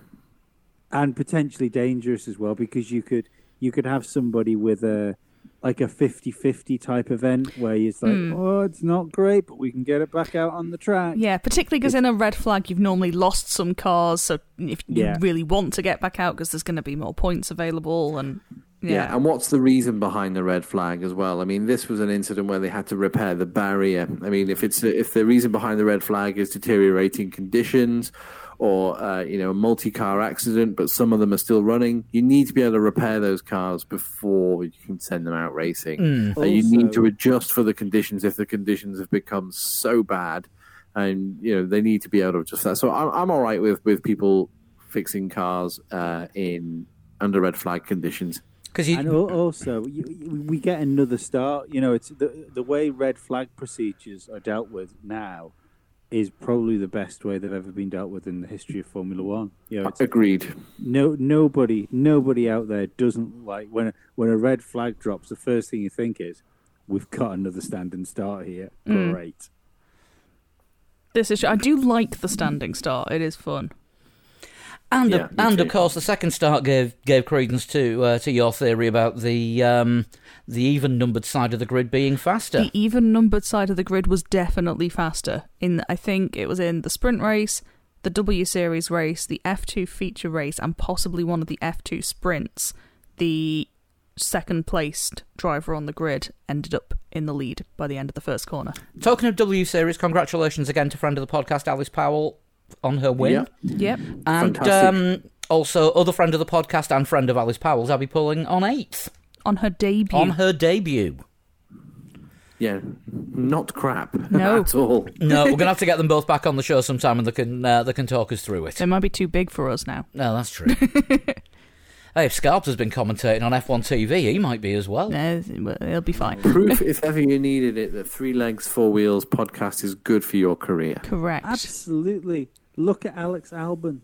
Speaker 4: and potentially dangerous as well because you could you could have somebody with a like a 50-50 type event where it's like, hmm. oh, it's not great, but we can get it back out on the track.
Speaker 2: Yeah, particularly because in a red flag, you've normally lost some cars. So if you
Speaker 4: Yeah.
Speaker 2: really want to get back out, because there's going to be more points available, and
Speaker 3: Yeah.
Speaker 2: yeah,
Speaker 3: and what's the reason behind the red flag as well? I mean, this was an incident where they had to repair the barrier. I mean, if it's if the reason behind the red flag is deteriorating conditions or uh, you know a multi-car accident, but some of them are still running, you need to be able to repair those cars before you can send them out racing. Uh, you need to adjust for the conditions if the conditions have become so bad, and you know they need to be able to adjust that. So I'm I'm all right with with people fixing cars uh, in under red flag conditions.
Speaker 1: Because you,
Speaker 4: And also, you, you- we get another start. You know, it's the the way red flag procedures are dealt with now is probably the best way they've ever been dealt with in the history of Formula One. You know, it's,
Speaker 3: Agreed.
Speaker 4: no nobody nobody out there doesn't like when a, when a red flag drops. The first thing you think is, "We've got another standing start here. Mm. Great."
Speaker 2: This is. I do like the standing start. It is fun.
Speaker 1: And
Speaker 3: Yeah, me
Speaker 1: and
Speaker 3: too.
Speaker 1: of course, the second start gave gave credence to uh, to your theory about the um, the even numbered side of the grid being faster.
Speaker 2: The even numbered side of the grid was definitely faster. In I think it was in the sprint race, the W Series race, the F2 feature race, and possibly one of the F2 sprints. The second placed driver on the grid ended up in the lead by the end of the first corner.
Speaker 1: Talking of W Series, congratulations again to friend of the podcast Alice Powell on her win.
Speaker 3: Yeah.
Speaker 2: Yep.
Speaker 1: And um, also, other friend of the podcast and friend of Alice Powell's, Abbi Pulling, on eighth
Speaker 2: On her debut.
Speaker 1: on her debut.
Speaker 3: Yeah, not crap
Speaker 2: No.
Speaker 3: at all.
Speaker 1: No, we're gonna have to get them both back on the show sometime, and they can uh, they can talk us through it.
Speaker 2: It might be too big for us now.
Speaker 1: No, that's true. hey, if Scarbs has been commentating on F1 TV, he might be as well.
Speaker 2: No, well, it'll be fine.
Speaker 3: Proof, if ever you needed it, that Three Legs, Four Wheels podcast is good for your career.
Speaker 2: Correct.
Speaker 4: Absolutely. Look at Alex Albon.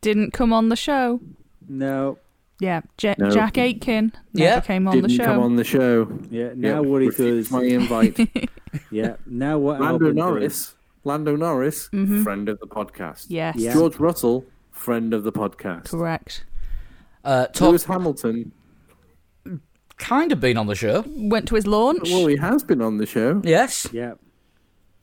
Speaker 2: Didn't come on the show.
Speaker 4: No.
Speaker 2: Yeah, Ja-
Speaker 3: No.
Speaker 2: Jack Aitken never
Speaker 1: Yeah,
Speaker 2: came on
Speaker 3: Didn't
Speaker 2: the show.
Speaker 3: come on the show.
Speaker 4: Yeah. Now
Speaker 3: Yep,
Speaker 4: what he
Speaker 3: refused
Speaker 4: does.
Speaker 3: my invite.
Speaker 4: Yeah. Now what
Speaker 3: Lando
Speaker 4: Albon
Speaker 3: Norris,
Speaker 4: does-
Speaker 3: Lando Norris,
Speaker 2: Mhm.
Speaker 3: friend of the podcast.
Speaker 2: Yes,
Speaker 4: Yeah.
Speaker 3: George Russell, friend of the podcast.
Speaker 2: correct.
Speaker 1: Uh, talk,
Speaker 3: Lewis Hamilton,
Speaker 1: kind of been on the show.
Speaker 2: Went to his launch.
Speaker 3: well, he has been on the show.
Speaker 1: Yes.
Speaker 4: Yeah.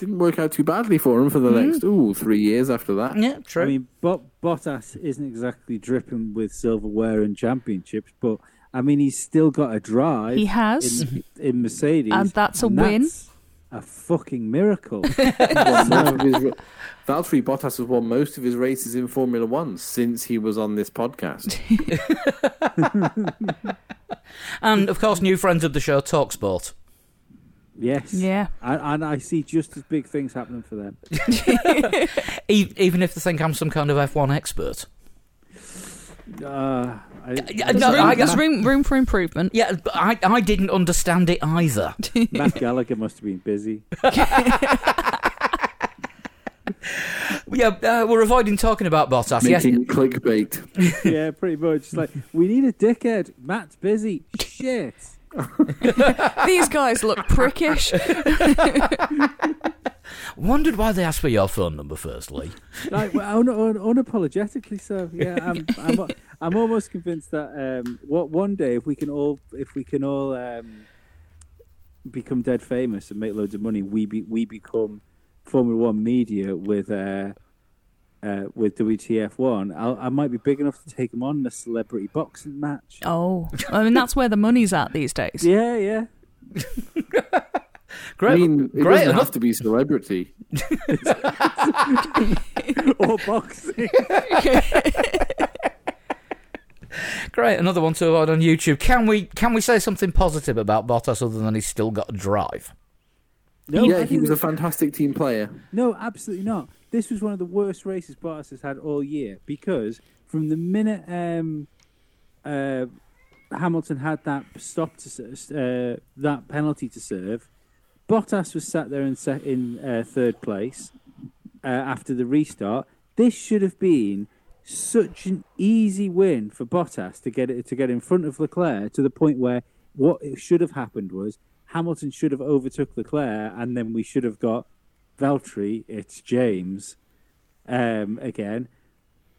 Speaker 3: Didn't work out too badly for him for the
Speaker 2: Mm-hmm.
Speaker 3: next, ooh, three years after that.
Speaker 1: Yeah, true.
Speaker 4: I mean, Bot- Bottas isn't exactly dripping with silverware and championships, but I mean, he's still got a drive
Speaker 2: he has,
Speaker 4: in, in Mercedes,
Speaker 2: and that's a
Speaker 4: and
Speaker 2: win.
Speaker 4: that's a fucking miracle.
Speaker 3: Won most of his Valtteri Bottas has won most of his races in Formula One since he was on this podcast.
Speaker 1: and of course, new friends of the show, Talksport.
Speaker 4: Yes,
Speaker 2: Yeah.
Speaker 4: and, and I see just as big things happening for them.
Speaker 1: E- even if they think I'm some kind of F1 expert.
Speaker 4: Uh, I,
Speaker 1: Yeah,
Speaker 2: There's,
Speaker 1: no,
Speaker 2: room,
Speaker 1: I-
Speaker 2: there's room, room for improvement.
Speaker 1: Yeah, but I, I didn't understand it either.
Speaker 4: Matt Gallagher must have been busy.
Speaker 1: yeah, uh, we're avoiding talking about Bottas. Yes,
Speaker 3: Making clickbait.
Speaker 4: yeah, pretty much. It's like we need a dickhead. Matt's busy. Shit.
Speaker 2: These guys look prickish.
Speaker 1: wondered why they asked for your phone number firstly.
Speaker 4: like well, un- un- unapologetically so yeah i'm i'm, I'm almost convinced that um what one day if we can all if we can all um become dead famous and make loads of money we be we become formula one media with uh uh, with WTF one, I'll, I might be big enough to take him on in a celebrity boxing match.
Speaker 2: Oh, I mean that's where the money's at these days.
Speaker 4: Yeah, yeah.
Speaker 1: Great,
Speaker 3: I mean, it
Speaker 1: great
Speaker 3: doesn't
Speaker 1: enough.
Speaker 3: have to be celebrity.
Speaker 4: or boxing.
Speaker 1: Great, another one to avoid on YouTube. Can we can we say something positive about Bottas other than he's still got a drive?
Speaker 4: No,
Speaker 3: yeah,
Speaker 4: I
Speaker 3: he was a fantastic team player.
Speaker 4: No, absolutely not. This was one of the worst races Bottas has had all year because from the minute um, uh, Hamilton had that stop to uh, that penalty to serve, Bottas was sat there in se- in uh, third place uh, after the restart. This should have been such an easy win for Bottas to get it to get in front of Leclerc to the point where what should have happened was Hamilton should have overtook Leclerc and then we should have got Valtteri, it's James um, again,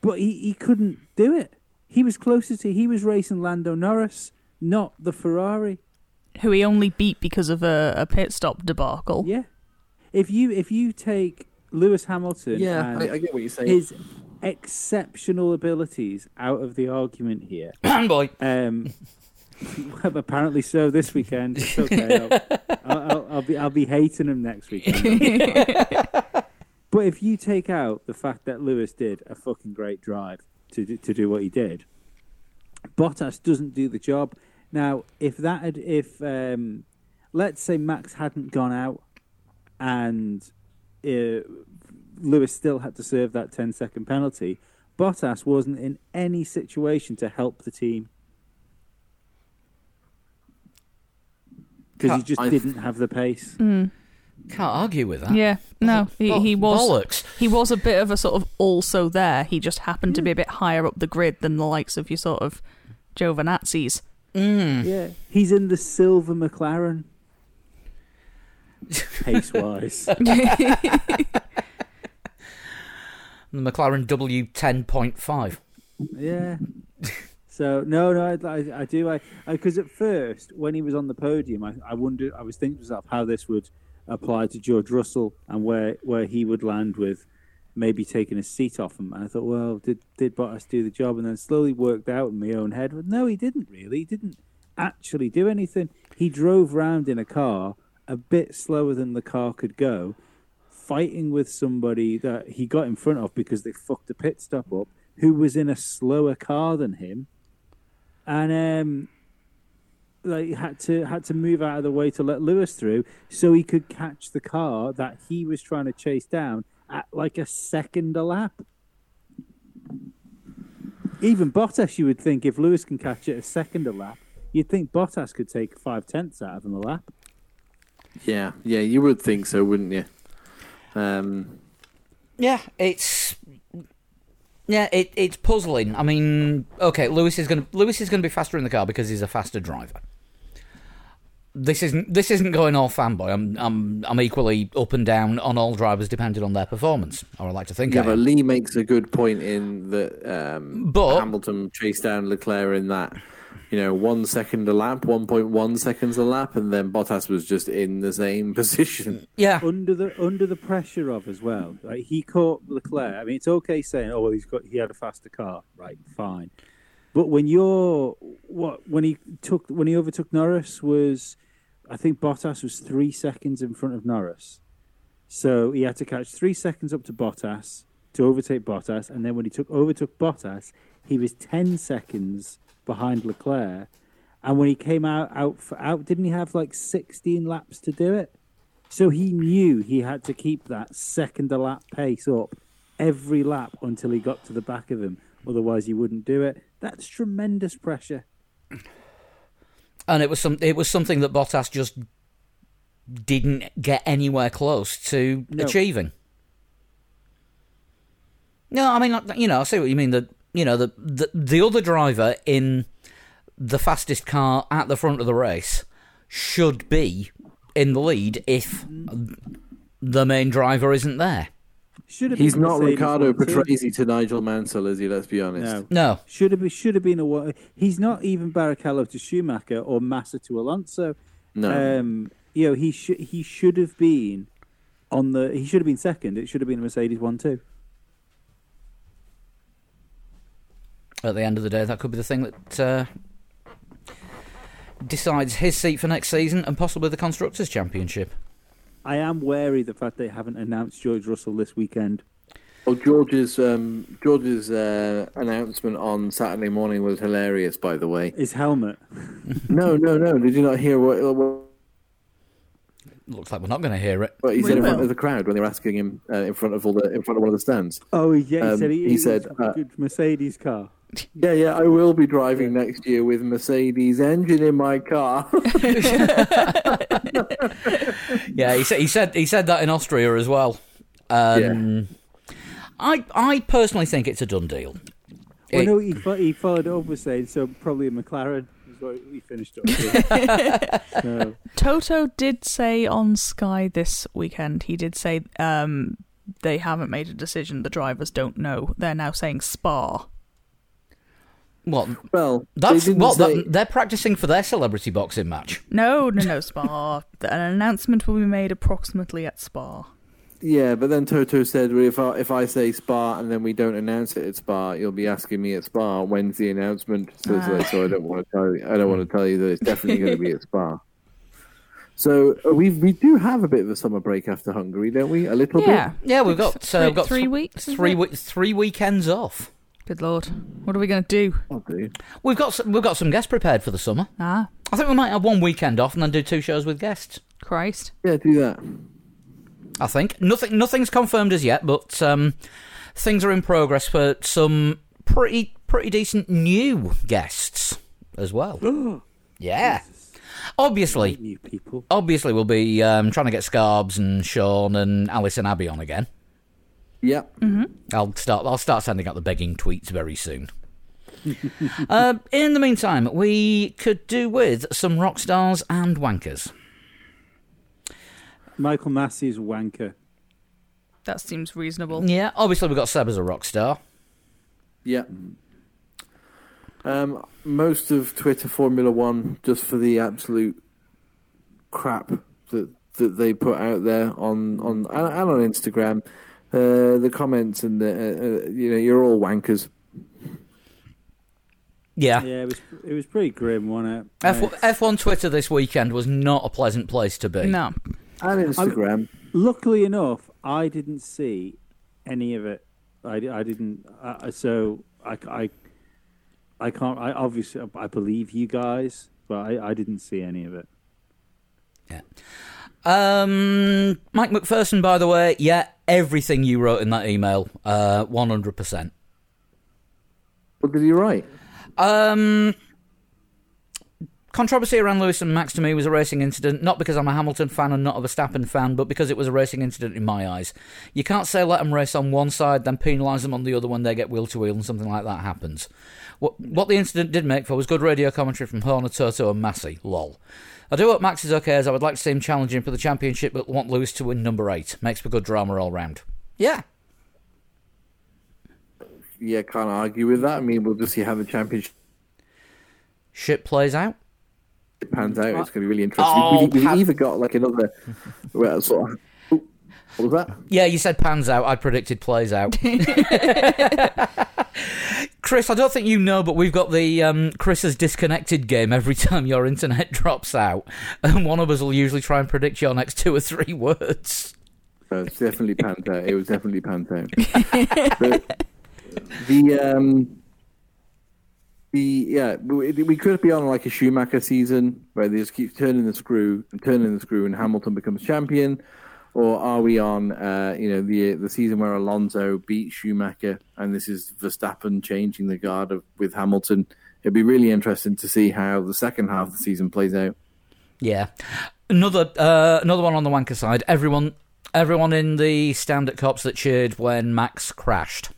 Speaker 4: but he, he couldn't do it. He was closer to he was racing Lando Norris, not the Ferrari.
Speaker 2: Who he only beat because of a, a pit stop debacle.
Speaker 4: Yeah, if you if you take Lewis Hamilton,
Speaker 3: Yeah,
Speaker 4: and
Speaker 3: I, I get what you're saying.
Speaker 4: his exceptional abilities out of the argument here.
Speaker 1: boy.
Speaker 4: Um, apparently so this weekend. It's okay. I'll, I'll, I'll, be I'll be hating him next weekend. but if you take out the fact that Lewis did a fucking great drive to do, to do what he did, Bottas doesn't do the job. Now, if that had if um, let's say Max hadn't gone out and uh, Lewis still had to serve that 10 second penalty, Bottas wasn't in any situation to help the team. Because he just
Speaker 3: I-
Speaker 4: didn't have the pace.
Speaker 2: Mm.
Speaker 1: Can't argue with that.
Speaker 2: Yeah, no, he,
Speaker 1: Bo-
Speaker 2: he was
Speaker 1: bollocks.
Speaker 2: he was a bit of a sort of also there. He just happened to be a bit higher up the grid than the likes of your sort of Giovinazzis.
Speaker 1: Mm.
Speaker 4: Yeah. He's in the silver McLaren. Pace wise.
Speaker 1: the McLaren W10.5.
Speaker 4: Yeah. So no, no, I, I, do. I because at first when he was on the podium, I, I wondered. I was thinking to myself how this would apply to George Russell and where where he would land with maybe taking a seat off him. And I thought, well, did did Bottas do the job? And then slowly worked out in my own head. But no, he didn't really. He didn't actually do anything. He drove round in a car a bit slower than the car could go, fighting with somebody that he got in front of because they fucked a pit stop up, who was in a slower car than him, and um, like had to had to move out of the way to let Lewis through so he could catch the car that he was trying to chase down at like a second a lap. Even Bottas, you would think, if Lewis can catch it a second a lap, you'd think Bottas could take five tenths out of him a lap.
Speaker 3: Yeah, yeah, you would think so, wouldn't you? Um,
Speaker 1: Yeah, it's yeah, it, it's puzzling. I mean, okay, Lewis is going to Lewis is going to be faster in the car because he's a faster driver. This isn't this isn't going all fanboy. I'm I'm I'm equally up and down on all drivers depending on their performance. Or I like to think.
Speaker 3: yeah, but. Lee makes a good point in that um,
Speaker 1: But-
Speaker 3: Hamilton chased down Leclerc in that, you know, one second a lap, 1.1 seconds a lap, and then Bottas was just in the same position.
Speaker 1: yeah,
Speaker 4: under the under the pressure of as well. Like he caught Leclerc. I mean, it's okay saying, "Oh, well, he's got he had a faster car." Right, fine. But when you're what when he took when he overtook Norris was, I think Bottas was three seconds in front of Norris, so he had to catch three seconds up to Bottas to overtake Bottas, and then when he took overtook Bottas, he was ten seconds behind Leclerc. And when he came out out for out, didn't he have like sixteen laps to do it? So he knew he had to keep that second a lap pace up every lap until he got to the back of him. Otherwise, he wouldn't do it. That's tremendous pressure.
Speaker 1: and it was some it was something that Bottas just didn't get anywhere close to
Speaker 4: No.
Speaker 1: achieving. No, I mean, you know, I see what you mean. That you know, the, the the other driver in the fastest car at the front of the race should be in the lead if the main driver isn't there.
Speaker 4: Should have
Speaker 3: He's
Speaker 4: been
Speaker 3: not
Speaker 4: Mercedes
Speaker 3: Riccardo
Speaker 4: one.
Speaker 3: Patrese to Nigel Mansell, is he? Let's be honest.
Speaker 4: No,
Speaker 1: No,
Speaker 4: should have been should have been a. He's not even Barrichello to Schumacher or Massa to Alonso.
Speaker 3: No.
Speaker 4: Um, you know, he should he should have been on the. He should have been second. It should have been a Mercedes one too.
Speaker 1: At the end of the day, that could be the thing that uh, decides his seat for next season and possibly the constructors' championship.
Speaker 4: I am wary of the fact they haven't announced George Russell this weekend.
Speaker 3: Oh, George's um, George's uh, announcement on Saturday morning was hilarious. By the way,
Speaker 4: His helmet.
Speaker 3: no, no, no. Did you not hear what, what,
Speaker 1: Looks like we're not going to hear it.
Speaker 3: what he
Speaker 2: We
Speaker 3: said in front
Speaker 2: will.
Speaker 3: of the crowd when they were asking him uh, in front of all the in front of one of the stands?
Speaker 4: Oh yeah, he
Speaker 3: Um,
Speaker 4: said he,
Speaker 3: he
Speaker 4: he
Speaker 3: said,
Speaker 4: wants a
Speaker 3: uh,
Speaker 4: good Mercedes car.
Speaker 3: Yeah, yeah. I will be driving next year with Mercedes engine in my car.
Speaker 1: Yeah, he said he said he said that in Austria as well. Um, I I personally think it's a done deal.
Speaker 4: Well,
Speaker 1: It-
Speaker 4: no, he, fo- he followed it up with saying so probably a McLaren is what he finished up with. so,
Speaker 2: Toto did say on Sky this weekend, he did say um, they haven't made a decision. The drivers don't know. They're now saying Spa.
Speaker 1: What?
Speaker 3: well,
Speaker 1: That's
Speaker 3: they
Speaker 1: what
Speaker 3: say...
Speaker 1: that, they're practicing for their celebrity boxing match.
Speaker 2: No, no, no, Spa. An announcement will be made approximately at Spa.
Speaker 3: Yeah, but then Toto said, well, if I, if I say Spa and then we don't announce it at Spa, you'll be asking me at Spa when's the announcement. So, so-
Speaker 2: Ah.
Speaker 3: so I don't want to tell you. I don't want to tell you that it's definitely going to be at Spa. So uh, we we do have a bit of a summer break after Hungary, don't we? A little bit.
Speaker 2: Yeah.
Speaker 1: Yeah, we've got
Speaker 2: Three-
Speaker 1: uh, we've got
Speaker 2: three
Speaker 1: th-
Speaker 2: weeks,
Speaker 1: three
Speaker 2: it?
Speaker 1: we- three weekends off.
Speaker 2: Good lord. What are we going to do?
Speaker 3: bit.
Speaker 1: We've got some, we've got some guests prepared for the summer.
Speaker 2: Ah,
Speaker 1: I think we might have one weekend off and then do two shows with guests.
Speaker 2: Christ.
Speaker 3: Yeah, do that.
Speaker 1: I think nothing nothing's confirmed as yet, but um, things are in progress for some pretty pretty decent new guests as well. yeah, obviously,
Speaker 4: new people.
Speaker 1: obviously we'll be um, trying to get Scarbs and Sean and Alice and Abbi on again.
Speaker 3: Yeah.
Speaker 1: I'll start. I'll start sending out the begging tweets very soon. uh, in the meantime, we could do with some rock stars and wankers.
Speaker 4: Michael Masi's wanker.
Speaker 2: That seems reasonable.
Speaker 1: Yeah, obviously we've got Seb as a rock star.
Speaker 3: Yeah. Um, most of Twitter Formula One just for the absolute crap that that they put out there on on and, and on Instagram. Uh, the comments and the uh, uh, you know you're all wankers.
Speaker 1: Yeah.
Speaker 4: Yeah, it was it was pretty grim, wasn't it?
Speaker 1: F-
Speaker 4: Uh,
Speaker 1: F1 Twitter this weekend was not a pleasant place to be.
Speaker 2: No.
Speaker 3: And Instagram.
Speaker 4: luckily enough, I didn't see any of it. I, I didn't. Uh, so I, I, I can't. I obviously I believe you guys, but I, I didn't see any of it. Yeah.
Speaker 1: Um, Mike McPherson, by the way, yeah, everything you wrote in that email, uh, 100%.
Speaker 3: What did he write?
Speaker 1: Um, controversy around Lewis and Max to me was a racing incident, not because I'm a Hamilton fan and not of a Verstappen fan, but because it was a racing incident in my eyes. You can't say let them race on one side, then penalise them on the other when they get wheel to wheel and something like that happens. What, what the incident did make for was good radio commentary from Horner, Toto, and Masi. Lol. I do hope Max is okay, as I would like to see him challenging for the championship, but want Lewis to win number eight. Makes for good drama all round. Yeah.
Speaker 3: Yeah, can't argue with that. I mean, we'll just see how the championship
Speaker 1: Shit plays out.
Speaker 3: Pans out. It's going to be really interesting.
Speaker 1: Oh,
Speaker 3: we, we,
Speaker 1: Pat-
Speaker 3: either got like another well, sort of. oh, What was that?
Speaker 1: Yeah, you said pans out. I predicted plays out. Chris, I don't think you know, but we've got the um, Chris's disconnected game every time your internet drops out, and one of us will usually try and predict your next two or three words.
Speaker 3: So it's definitely panned out. It was definitely panned out. But the um, the yeah, we, we could be on like a Schumacher season where they just keep turning the screw and turning the screw, and Hamilton becomes champion, or are we on uh, you know the the season where Alonso beat Schumacher, and this is Verstappen changing the guard of, with Hamilton? It'd be really interesting to see how the second half of the season plays out.
Speaker 1: Yeah, another uh, another one on the wanker side. Everyone, everyone in the stand at Copse that cheered when Max crashed.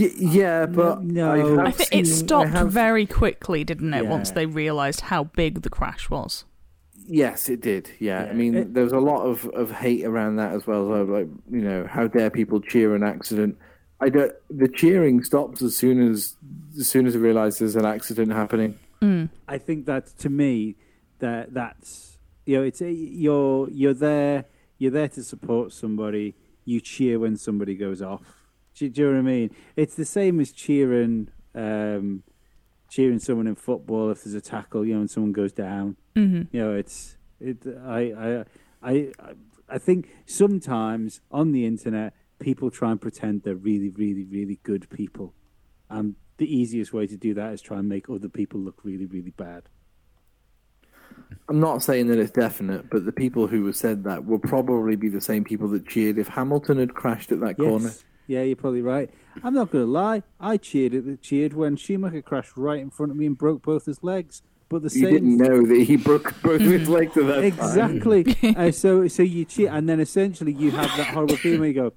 Speaker 3: Y- yeah, um, but
Speaker 4: No.
Speaker 3: I, have
Speaker 2: I think it
Speaker 3: seen- I
Speaker 2: stopped
Speaker 3: have-
Speaker 2: very quickly, didn't it?
Speaker 4: Yeah.
Speaker 2: Once they realised how big the crash was.
Speaker 3: Yes, it did. Yeah, I mean,
Speaker 4: it-
Speaker 3: there was a lot of, of hate around that as well. So, like, you know, how dare people cheer an accident? I don't. The cheering stops as soon as as soon as they realise there's an accident happening. Mm.
Speaker 4: I think that to me that that's you know it's a, you're you're there you're there to support somebody. You cheer when somebody goes off. Do, do you know what I mean? It's the same as cheering um, cheering someone in football if there's a tackle. You know, when someone goes down.
Speaker 2: Mm-hmm.
Speaker 4: You know, it's it. I I I I, I think sometimes on the internet people try and pretend they're really really really good people, and the easiest way to do that is try and make other people look really really bad.
Speaker 3: I'm not saying that it's definite, but the people who have said that will probably be the same people that cheered if Hamilton had crashed at that corner.
Speaker 4: Yes. Yeah, you're probably right. I'm not going to lie. I cheered at cheered when Schumacher crashed right in front of me and broke both his legs. But the
Speaker 3: You
Speaker 4: same
Speaker 3: didn't know that he broke both his legs at that time.
Speaker 4: exactly. uh, so so you cheer, and then essentially you have that horrible feeling where you go,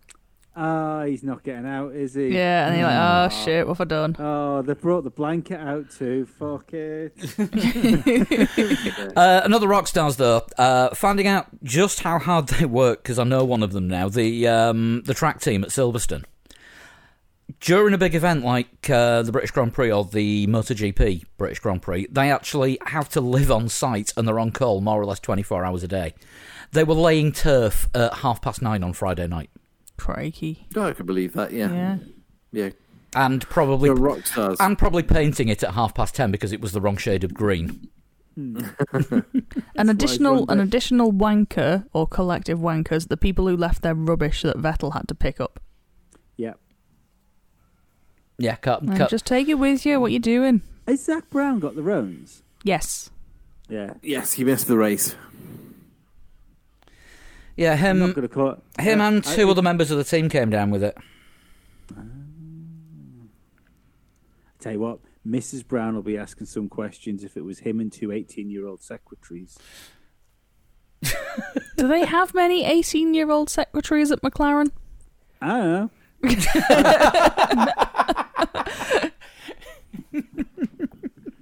Speaker 4: "Ah, he's not getting out, is he?
Speaker 2: Yeah, and you're like, oh shit, what have I done?
Speaker 4: Oh, they brought the blanket out too. Fuck it.
Speaker 1: Uh, another rock stars though, uh, finding out just how hard they work because I know one of them now. The um, the track team at Silverstone. During a big event like uh, the British Grand Prix or the MotoGP British Grand Prix, they actually have to live on site and they're on call more or less 24 hours a day. They were laying turf at half past nine on Friday night
Speaker 2: Crikey.
Speaker 3: No, I could believe that. Yeah,
Speaker 2: Yeah.
Speaker 3: yeah.
Speaker 1: and probably
Speaker 3: They're rock stars.
Speaker 1: and probably painting it at half past ten because it was the wrong shade of green. Hmm.
Speaker 2: An additional an additional wanker or collective wankers, the people who left their rubbish that Vettel had to pick up.
Speaker 4: Yep.
Speaker 1: Yeah, cut,
Speaker 2: And
Speaker 1: cut.
Speaker 2: just take it with you. What you doing?
Speaker 4: Has Zak Brown got the Roans?
Speaker 2: Yes.
Speaker 4: Yeah.
Speaker 3: yes, he missed the race.
Speaker 1: Yeah,
Speaker 4: I'm
Speaker 1: him,
Speaker 4: not going to call it.
Speaker 1: him,
Speaker 4: Yeah,
Speaker 1: and
Speaker 4: I-
Speaker 1: two other members of the team came down with it.
Speaker 4: I tell you what, Mrs. Brown will be asking some questions if it was him and two 18 year old secretaries.
Speaker 2: Do they have many 18 year old secretaries at McLaren?
Speaker 4: I don't know.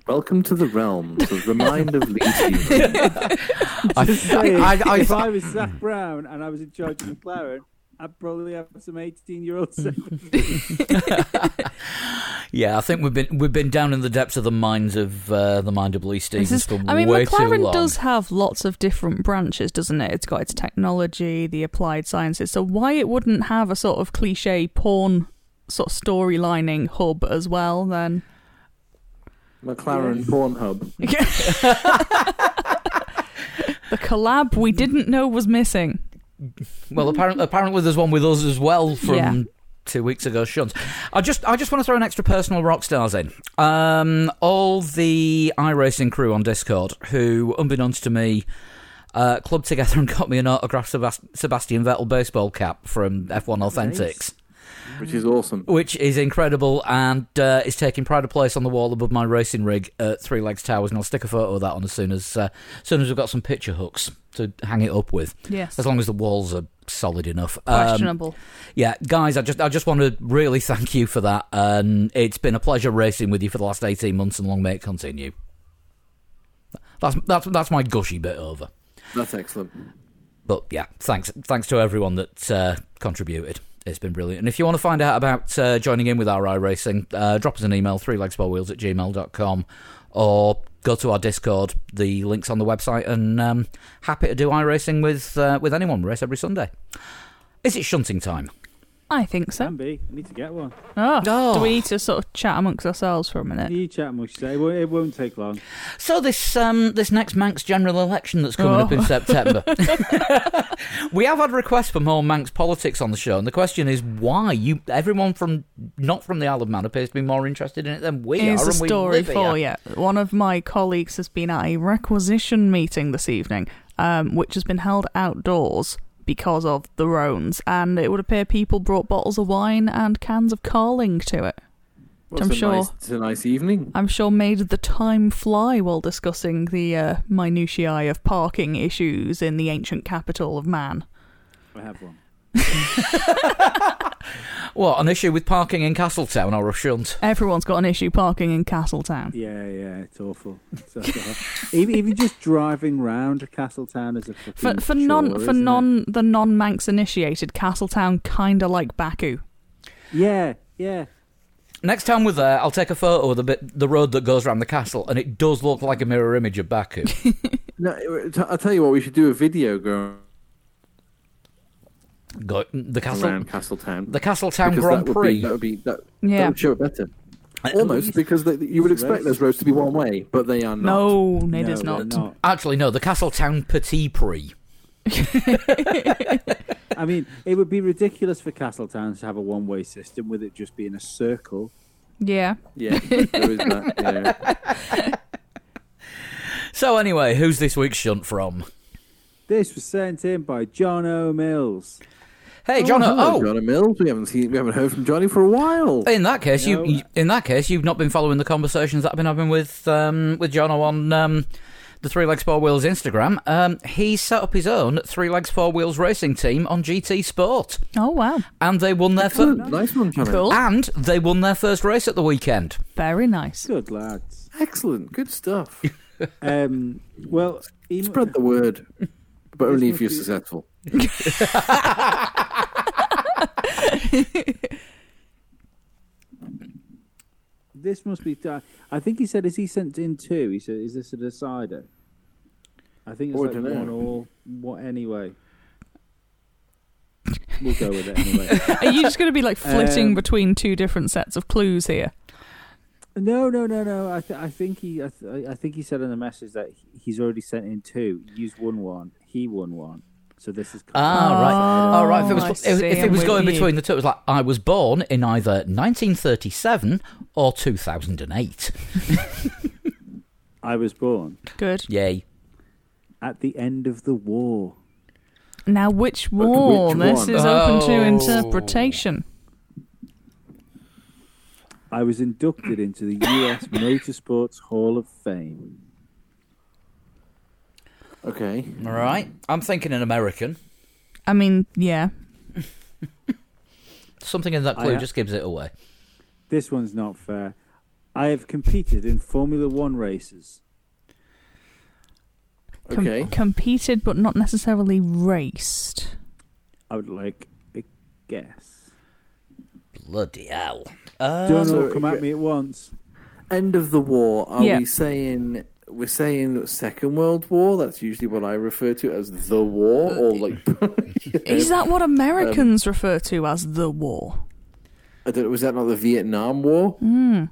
Speaker 3: Welcome to the realms of the mind of Lee Stevens.
Speaker 1: I,
Speaker 4: Just saying,
Speaker 1: I, I,
Speaker 4: if I was Zak Brown and I was in charge of McLaren, I'd probably have some eighteen-year-old
Speaker 1: Yeah, I think we've been we've been down in the depths of the minds of uh, the mind of Lee
Speaker 2: This
Speaker 1: Stevens
Speaker 2: is-
Speaker 1: for
Speaker 2: I mean,
Speaker 1: way too
Speaker 2: McLaren
Speaker 1: long.
Speaker 2: does have lots of different branches, doesn't it? It's got its technology, the applied sciences. So why it wouldn't have a sort of cliche porn sort of storylining hub as well? Then
Speaker 3: McLaren Pornhub.
Speaker 2: the collab we didn't know was missing.
Speaker 1: Well, apparently, apparently there's one with us as well from
Speaker 2: Yeah.
Speaker 1: two weeks ago. Shunt. I just, I just want to throw an extra personal rock stars in. Um, all the iRacing crew on Discord, who, unbeknownst to me, uh, clubbed together and got me an autographed Sebast- Sebastian Vettel baseball cap from F1 Authentics.
Speaker 3: Which is awesome.
Speaker 1: Which is incredible and uh, is taking pride of place on the wall above my racing rig at Three Legs Towers, and I'll stick a photo of that on as soon as uh, as soon as we've got some picture hooks to hang it up with.
Speaker 2: Yes.
Speaker 1: As long as the walls are solid enough. Um,
Speaker 2: Questionable.
Speaker 1: yeah, guys, I just I just want to really thank you for that, and it's been a pleasure racing with you for the last eighteen months, and long may it continue. That's that's that's my gushy bit over.
Speaker 3: That's excellent.
Speaker 1: But yeah, thanks thanks to everyone that uh, contributed. It's been brilliant. And if you want to find out about uh, joining in with our iRacing, uh, drop us an email, three legs four wheels at gmail.com, or go to our Discord. The link's on the website, and um, happy to do iRacing with uh, with anyone. We race every Sunday. Is it shunting time?
Speaker 2: I think so.
Speaker 4: Can be. I need to get one.
Speaker 2: Oh,
Speaker 1: Oh.
Speaker 2: do we need to sort of chat amongst ourselves for a minute?
Speaker 4: You chat much say. Well, it won't take long.
Speaker 1: So this um, this next Manx general election that's coming up in
Speaker 2: Oh.
Speaker 1: September, we have had requests for more Manx politics on the show, and the question is why you everyone from not from the Isle of Man appears to be more interested in it than we
Speaker 2: Here's
Speaker 1: are.
Speaker 2: a
Speaker 1: and we
Speaker 2: story
Speaker 1: live
Speaker 2: for
Speaker 1: here.
Speaker 2: you. One of my colleagues has been at a requisition meeting this evening, um, which has been held outdoors because of the roans, and it would appear people brought bottles of wine and cans of carling to it.
Speaker 3: Well,
Speaker 2: I'm sure-
Speaker 3: Nice, it's a nice evening.
Speaker 2: I'm sure made the time fly while discussing the uh, minutiae of parking issues in the ancient capital of man.
Speaker 4: I have one.
Speaker 1: What an issue with parking in Castletown or a shunt?
Speaker 2: Everyone's got an issue parking in Castletown.
Speaker 4: Yeah, yeah, it's awful. It's awful. even, even just driving round Castletown is a
Speaker 2: For for
Speaker 4: chore,
Speaker 2: non for
Speaker 4: isn't it?
Speaker 2: non the non Manx initiated, Castletown kinda like Baku.
Speaker 4: Yeah, yeah.
Speaker 1: Next time we're there, I'll take a photo of the bit, the road that goes around the castle, and it does look like a mirror image of Baku.
Speaker 3: No, t- I'll tell you what. We should do a video going
Speaker 1: Go, the castle,
Speaker 3: around Castletown.
Speaker 1: the Castletown
Speaker 3: Because
Speaker 1: Grand
Speaker 3: that would
Speaker 1: Prix.
Speaker 3: Be, that would be that, that
Speaker 2: Yeah.
Speaker 3: would show it better. Uh, Almost because they, you would expect those roads to be one way, but they are not.
Speaker 2: No, it
Speaker 4: no,
Speaker 2: is
Speaker 4: they're
Speaker 2: not.
Speaker 4: not.
Speaker 1: Actually, no, the Castletown Petit Prix.
Speaker 4: I mean, it would be ridiculous for Castletown to have a one-way system with it just being a circle.
Speaker 2: Yeah.
Speaker 3: Yeah, there is that. Yeah.
Speaker 1: So anyway, who's this week's shunt from?
Speaker 4: This was sent in by John O. Mills.
Speaker 1: Hey, John.
Speaker 3: hello,
Speaker 1: Oh,
Speaker 3: Johnny Mills. We haven't seen, we haven't heard from Johnny for a while.
Speaker 1: in that case,
Speaker 4: No.
Speaker 1: you in that case you've not been following the conversations that I've been having with um, with John on um, the Three Legs Four Wheels Instagram. Um, he set up his own Three Legs Four Wheels racing team on GT Sport,
Speaker 2: Oh wow.
Speaker 1: and they won their first.
Speaker 3: nice one, Johnny.
Speaker 2: Cool.
Speaker 1: And they won their first race at the weekend.
Speaker 2: Very nice.
Speaker 4: Good lads.
Speaker 3: Excellent, good stuff.
Speaker 4: Um, well, he,
Speaker 3: Spread the word, but only if you're successful.
Speaker 4: This must be. I think he said, "Is he sent in two? He said, "Is this a decider?" I think it's like
Speaker 3: dunno.
Speaker 4: one all. What anyway? We'll go with it anyway.
Speaker 2: Are you just going to be like flitting
Speaker 4: Um,
Speaker 2: between two different sets of clues here?
Speaker 4: No, no, no, no. I, th- I think he, I, th- I think he said in the message that he- he's already sent in two. Used one one. He won one. So this is.
Speaker 1: Ah, right.
Speaker 2: Oh,
Speaker 1: Oh, right. If it was, if, if it was going
Speaker 2: you.
Speaker 1: between the two, it was like I was born in either 1937 or 2008.
Speaker 4: I was born
Speaker 2: Good.
Speaker 1: Yay.
Speaker 4: at the end of the war.
Speaker 2: Now, which war?
Speaker 3: which
Speaker 2: this
Speaker 3: one?
Speaker 2: is open to
Speaker 1: Oh.
Speaker 2: interpretation.
Speaker 4: I was inducted into the U.S. Motorsports Hall of Fame.
Speaker 3: Okay.
Speaker 1: All right. I'm thinking an American.
Speaker 2: I mean, yeah.
Speaker 1: Something in that clue
Speaker 4: ha-
Speaker 1: just gives it away.
Speaker 4: This one's not fair. I have competed in Formula One races.
Speaker 2: Com-
Speaker 3: Okay.
Speaker 2: competed, but not necessarily raced.
Speaker 4: I would like a guess.
Speaker 1: Bloody hell. Uh,
Speaker 4: Don't
Speaker 3: so-
Speaker 4: all come at me at once.
Speaker 3: End of the war. Are
Speaker 2: Yeah.
Speaker 3: we saying we're saying Second World War? That's usually what I refer to as the war, or like you know,
Speaker 2: Is that what
Speaker 1: Um,
Speaker 2: Americans refer to as the war?
Speaker 3: I don't, was that not the Vietnam War?
Speaker 2: Hmm.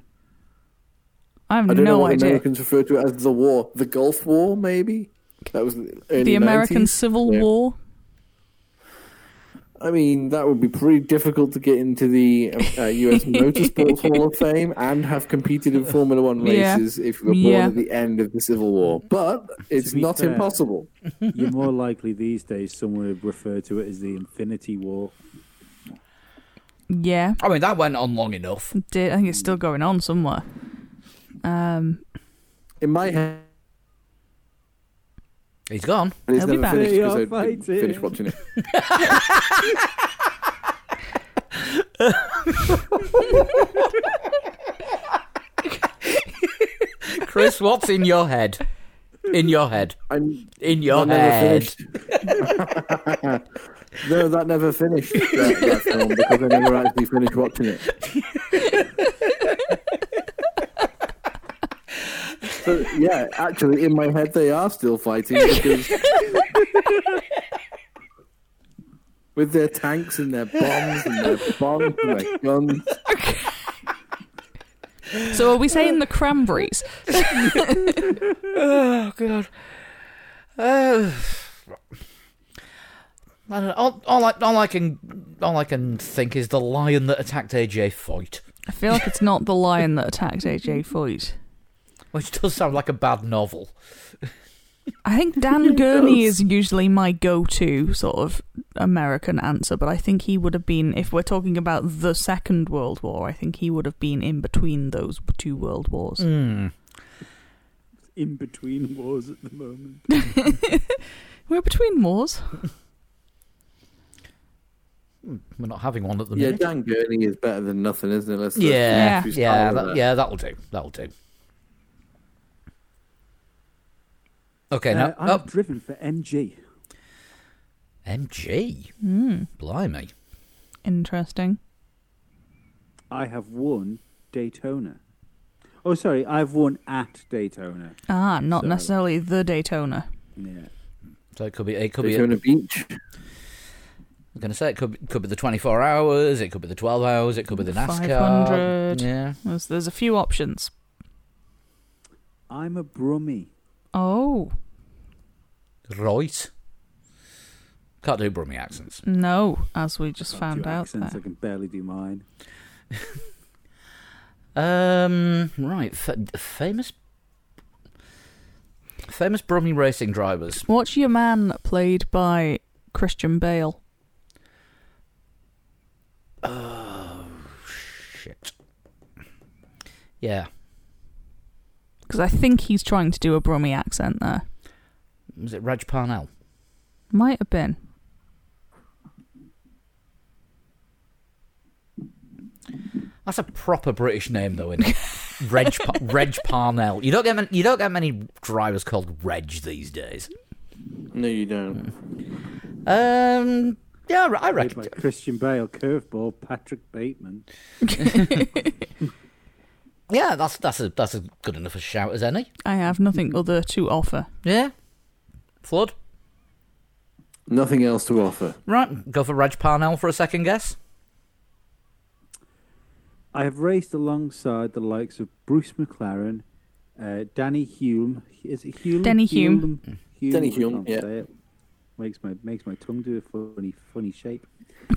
Speaker 2: I have
Speaker 3: I don't know
Speaker 2: no
Speaker 3: what
Speaker 2: idea.
Speaker 3: Americans refer to it as the war. The Gulf War, maybe. That was the,
Speaker 2: the American
Speaker 3: 90s?
Speaker 2: Civil
Speaker 3: Yeah.
Speaker 2: War.
Speaker 3: I mean, that would be pretty difficult to get into the uh, U.S. Motorsports Hall of Fame and have competed in Formula One
Speaker 2: Yeah.
Speaker 3: races if you were born
Speaker 2: Yeah.
Speaker 3: at the end of the Civil War. But it's not
Speaker 4: fair-
Speaker 3: impossible.
Speaker 4: You're more likely these days someone would refer to it as the Infinity War.
Speaker 2: Yeah,
Speaker 1: I mean, that went on long enough.
Speaker 2: did I think it's still going on somewhere. Um,
Speaker 3: In my head,
Speaker 1: He's gone.
Speaker 3: it's
Speaker 2: He'll be
Speaker 3: never
Speaker 2: back.
Speaker 3: finished because
Speaker 4: are
Speaker 3: I didn't finish watching it.
Speaker 1: Chris, what's in your head? In your head.
Speaker 3: I'm,
Speaker 1: In your
Speaker 3: that
Speaker 1: head.
Speaker 3: no, that never finished that, that film because I never actually finished watching it. So yeah, actually, in my head, they are still fighting because with their tanks and their bombs and their bombs and their guns.
Speaker 2: so are we saying the cranberries?
Speaker 1: Oh god. Uh, I don't know. All, all, I, all I can all I can think is the lion that attacked AJ Foyt,
Speaker 2: I feel like it's not the lion that attacked AJ Foyt.
Speaker 1: Which does sound like a bad novel.
Speaker 2: I think Dan Gurney is usually my go-to sort of American answer, but I think he would have been, if we're talking about the Second World War, I think he would have been in between those two world wars.
Speaker 1: Hmm.
Speaker 4: In between wars at the moment.
Speaker 2: We're between wars.
Speaker 1: We're not having one at the moment.
Speaker 3: Yeah,
Speaker 1: minute.
Speaker 3: Dan Gurney is better than nothing, isn't it? Let's,
Speaker 1: Yeah,
Speaker 3: let's
Speaker 1: yeah,
Speaker 3: start with
Speaker 1: that,
Speaker 3: that.
Speaker 1: yeah. That'll do. That'll do. Okay,
Speaker 4: Uh,
Speaker 1: now
Speaker 4: I've
Speaker 1: oh,
Speaker 4: driven for MG.
Speaker 1: MG.
Speaker 2: Hmm.
Speaker 1: Blimey.
Speaker 2: Interesting.
Speaker 4: I have won Daytona. Oh, sorry, I've won at Daytona.
Speaker 2: Ah, not
Speaker 4: So-
Speaker 2: necessarily the Daytona.
Speaker 4: Yeah.
Speaker 1: So it could be. It could be.
Speaker 3: Daytona Beach.
Speaker 1: I'm going to say it could be, could be the 24 hours. It could be the 12 hours. It could be the NASCAR.
Speaker 2: 500.
Speaker 1: Yeah.
Speaker 2: There's, there's a few options.
Speaker 4: I'm a Brummie.
Speaker 2: Oh,
Speaker 1: Right. Can't do Brummie accents.
Speaker 2: no, as we just
Speaker 4: Can't
Speaker 2: found
Speaker 4: do
Speaker 2: out
Speaker 4: accents,
Speaker 2: there.
Speaker 4: I can barely do mine.
Speaker 1: Um. Right. F- famous. Famous Brummie racing drivers.
Speaker 2: What's your man played by Christian Bale?
Speaker 1: Oh shit. Yeah.
Speaker 2: Because I think he's trying to do a Brummie accent there.
Speaker 1: Was it Reg Parnell?
Speaker 2: Might have been.
Speaker 1: That's a proper British name, though, isn't it? Reg Pa- Reg Parnell. You don't get many, you don't get many drivers called Reg these days.
Speaker 3: No, you don't.
Speaker 1: Um. Yeah, I reckon.
Speaker 4: Christian Bale, curveball, Patrick Bateman.
Speaker 1: Yeah, that's that's a that's a good enough a shout as any.
Speaker 2: I have nothing other to offer.
Speaker 1: Yeah. Flood.
Speaker 3: Nothing else to offer.
Speaker 1: Right. Go for Raj Parnell for a second guess.
Speaker 4: I have raced alongside the likes of Bruce McLaren, uh, Danny Hume. Is it Hume?
Speaker 2: Danny Hume.
Speaker 4: Hume.
Speaker 3: Denny
Speaker 4: I
Speaker 3: Hume, yeah.
Speaker 4: say it. Makes my makes my tongue do a funny funny shape.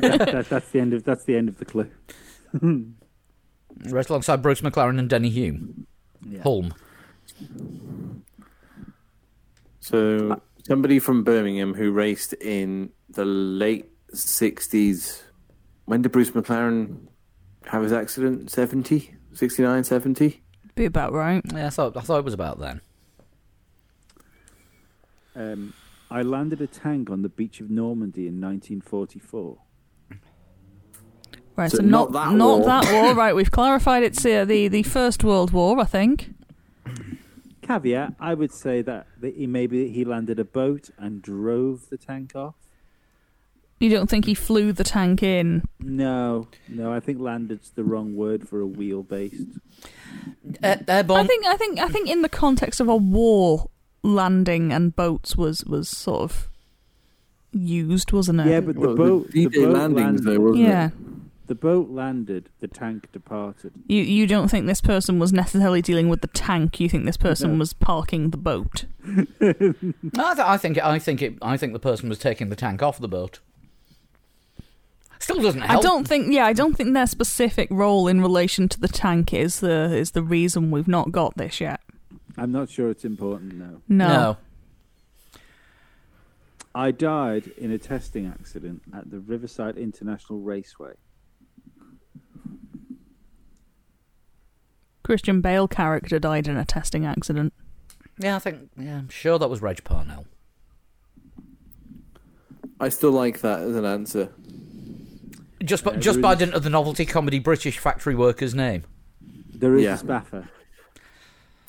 Speaker 4: That, that, that's the end of that's the end of the clue.
Speaker 1: Race alongside Bruce McLaren and Denny Hume.
Speaker 4: Yeah.
Speaker 1: Hulme.
Speaker 3: So somebody from Birmingham who raced in the late sixties. When did Bruce McLaren have his accident? 70? 69, 70?
Speaker 2: Be about right.
Speaker 1: Yeah, I thought I thought it was about then.
Speaker 4: Um, I landed a tank on the beach of Normandy in 1944.
Speaker 2: Right,
Speaker 3: So
Speaker 2: so,
Speaker 3: not
Speaker 2: not
Speaker 3: that
Speaker 2: not
Speaker 3: war.
Speaker 2: that war. Right, we've clarified it's uh, the the First World War, I think.
Speaker 4: Caveat: I would say that, that he maybe he landed a boat and drove the tank off.
Speaker 2: You don't think he flew the tank in?
Speaker 4: No, no, I think landed's the wrong word for a wheel-based.
Speaker 1: Uh, airborne.
Speaker 2: I think I think I think in the context of a war, landing and boats was was sort of used, wasn't it?
Speaker 4: Yeah, but the
Speaker 3: Well,
Speaker 4: boat,
Speaker 3: the
Speaker 4: the boat
Speaker 3: landings,
Speaker 4: landed.
Speaker 3: though, wasn't
Speaker 2: yeah.
Speaker 3: it?
Speaker 4: The boat landed. The tank departed.
Speaker 2: You you don't think this person was necessarily dealing with the tank? You think this person
Speaker 4: No.
Speaker 2: was parking the boat?
Speaker 1: I, th- I think I think it. I think the person was taking the tank off the boat. Still doesn't help.
Speaker 2: I don't think. Yeah, I don't think their specific role in relation to the tank is the is the reason we've not got this yet.
Speaker 4: I'm not sure it's important. No,
Speaker 2: No.
Speaker 1: No.
Speaker 4: I died in a testing accident at the Riverside International Raceway.
Speaker 2: Christian Bale character died in a testing accident.
Speaker 1: Yeah, I think. Yeah, I'm sure that was Reg Parnell.
Speaker 3: I still like that as an answer.
Speaker 1: Just by,
Speaker 4: Uh,
Speaker 1: just by dint of the novelty comedy British factory worker's name.
Speaker 4: There is
Speaker 3: Yeah.
Speaker 4: a spaffer.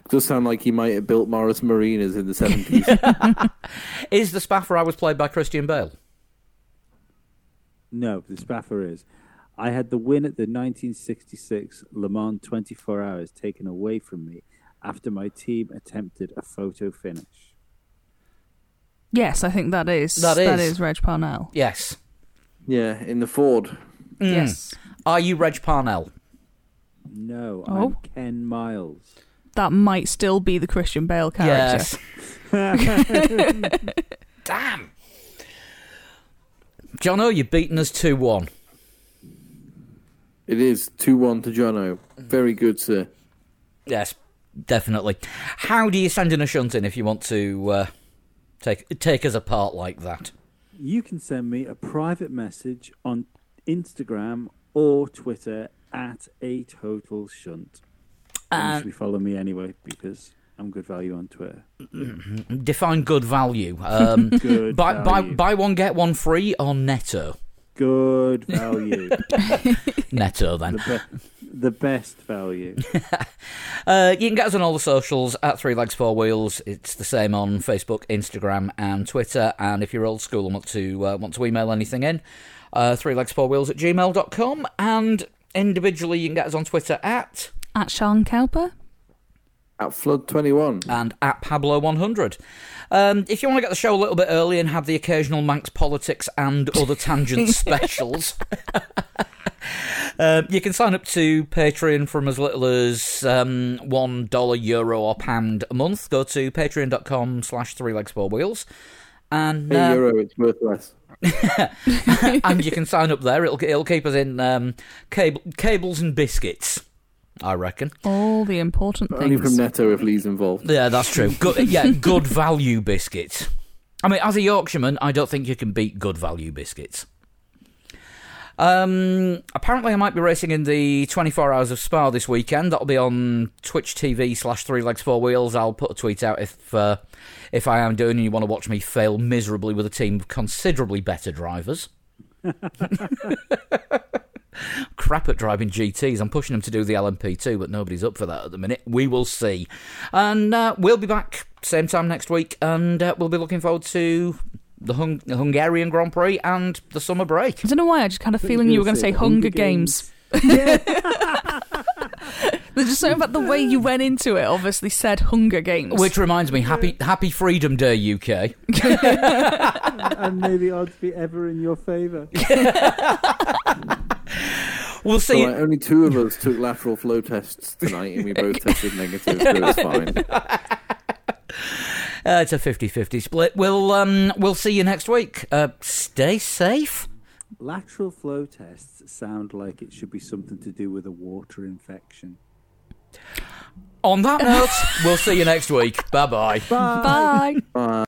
Speaker 3: Does sound like he might have built Morris Marinas in the seventies.
Speaker 1: Is the Spaffer I was played by Christian Bale?
Speaker 4: No, the spaffer is. I had the win at the 1966 Le Mans 24 Hours taken away from me after my team attempted a photo finish.
Speaker 2: Yes, I think that is
Speaker 1: That
Speaker 2: that
Speaker 1: is.
Speaker 2: is Reg Parnell.
Speaker 1: Yes.
Speaker 3: yeah, in the Ford.
Speaker 1: Mm.
Speaker 2: Yes,
Speaker 1: Are you Reg Parnell?
Speaker 4: No,
Speaker 2: Oh.
Speaker 4: I'm Ken Miles.
Speaker 2: that might still be the Christian Bale character.
Speaker 1: Yes. Damn. Jono, you've beaten us 2 1.
Speaker 3: It is two one to Jono. Very good, sir.
Speaker 1: Yes, definitely. How do you send in a shunt in if you want to uh, take take us apart like that?
Speaker 4: You can send me a private message on Instagram or Twitter at a total shunt. And you
Speaker 1: And-
Speaker 4: should be following me anyway because I'm good value on Twitter.
Speaker 1: Define good value. Um,
Speaker 4: Good
Speaker 1: buy, buy,
Speaker 4: value.
Speaker 1: buy one, get one free on Netto.
Speaker 4: Good value.
Speaker 1: Netto, then.
Speaker 4: the, be- the best value.
Speaker 1: Uh, you can get us on all the socials at Three Legs Four Wheels. It's the same on Facebook, Instagram, and Twitter. And if you're old school and want to uh, want to email anything in, uh, Three Legs Four Wheels at gmail.com. And individually, you can get us on Twitter at
Speaker 2: At Sean Cowper.
Speaker 3: At Flood twenty one.
Speaker 1: and at Pablo100. Um, if you want to get the show a little bit early and have the occasional Manx politics and other tangent specials, uh, you can sign up to Patreon from as little as um, $1, euro, or pound a month. Go to patreon.com slash three legs four wheels. And, uh,
Speaker 3: Euro, it's worth less.
Speaker 1: and you can sign up there. It'll, it'll keep us in um, cable, cables and biscuits, I reckon.
Speaker 2: All the important things.
Speaker 3: Only
Speaker 2: things.
Speaker 3: from Netto if Lee's involved.
Speaker 1: Yeah, that's true. Good, yeah, good value biscuits. I mean, as a Yorkshireman, I don't think you can beat good value biscuits. Um, apparently, I might be racing in the 24 Hours of Spa this weekend. That'll be on Twitch TV slash Three Legs Four Wheels. I'll put a tweet out if uh, if I am doing and you want to watch me fail miserably with a team of considerably better drivers. Crap at driving GTs. I'm pushing them to do the LMP2, but nobody's up for that at the minute. We will see. And uh, we'll be back same time next week, and uh, we'll be looking forward to the, Hung- the Hungarian Grand Prix and the summer break.
Speaker 2: I don't know why. I just kind of feeling you were going to say Hunger Games. There's just something about the way you went into it. Obviously, said Hunger Games.
Speaker 1: Which reminds me, happy Happy Freedom Day, UK.
Speaker 4: and may the odds be ever in your favour.
Speaker 1: We'll
Speaker 3: So
Speaker 1: see.
Speaker 3: like, only two of us took lateral flow tests tonight, and we both tested negative, so it's fine.
Speaker 1: Uh, it's a 50-50 split. We'll um, we'll see you next week. Uh, stay safe.
Speaker 4: Lateral flow tests sound like it should be something to do with a water infection.
Speaker 1: On that note, we'll see you next week. Bye bye.
Speaker 2: Bye.
Speaker 3: Bye.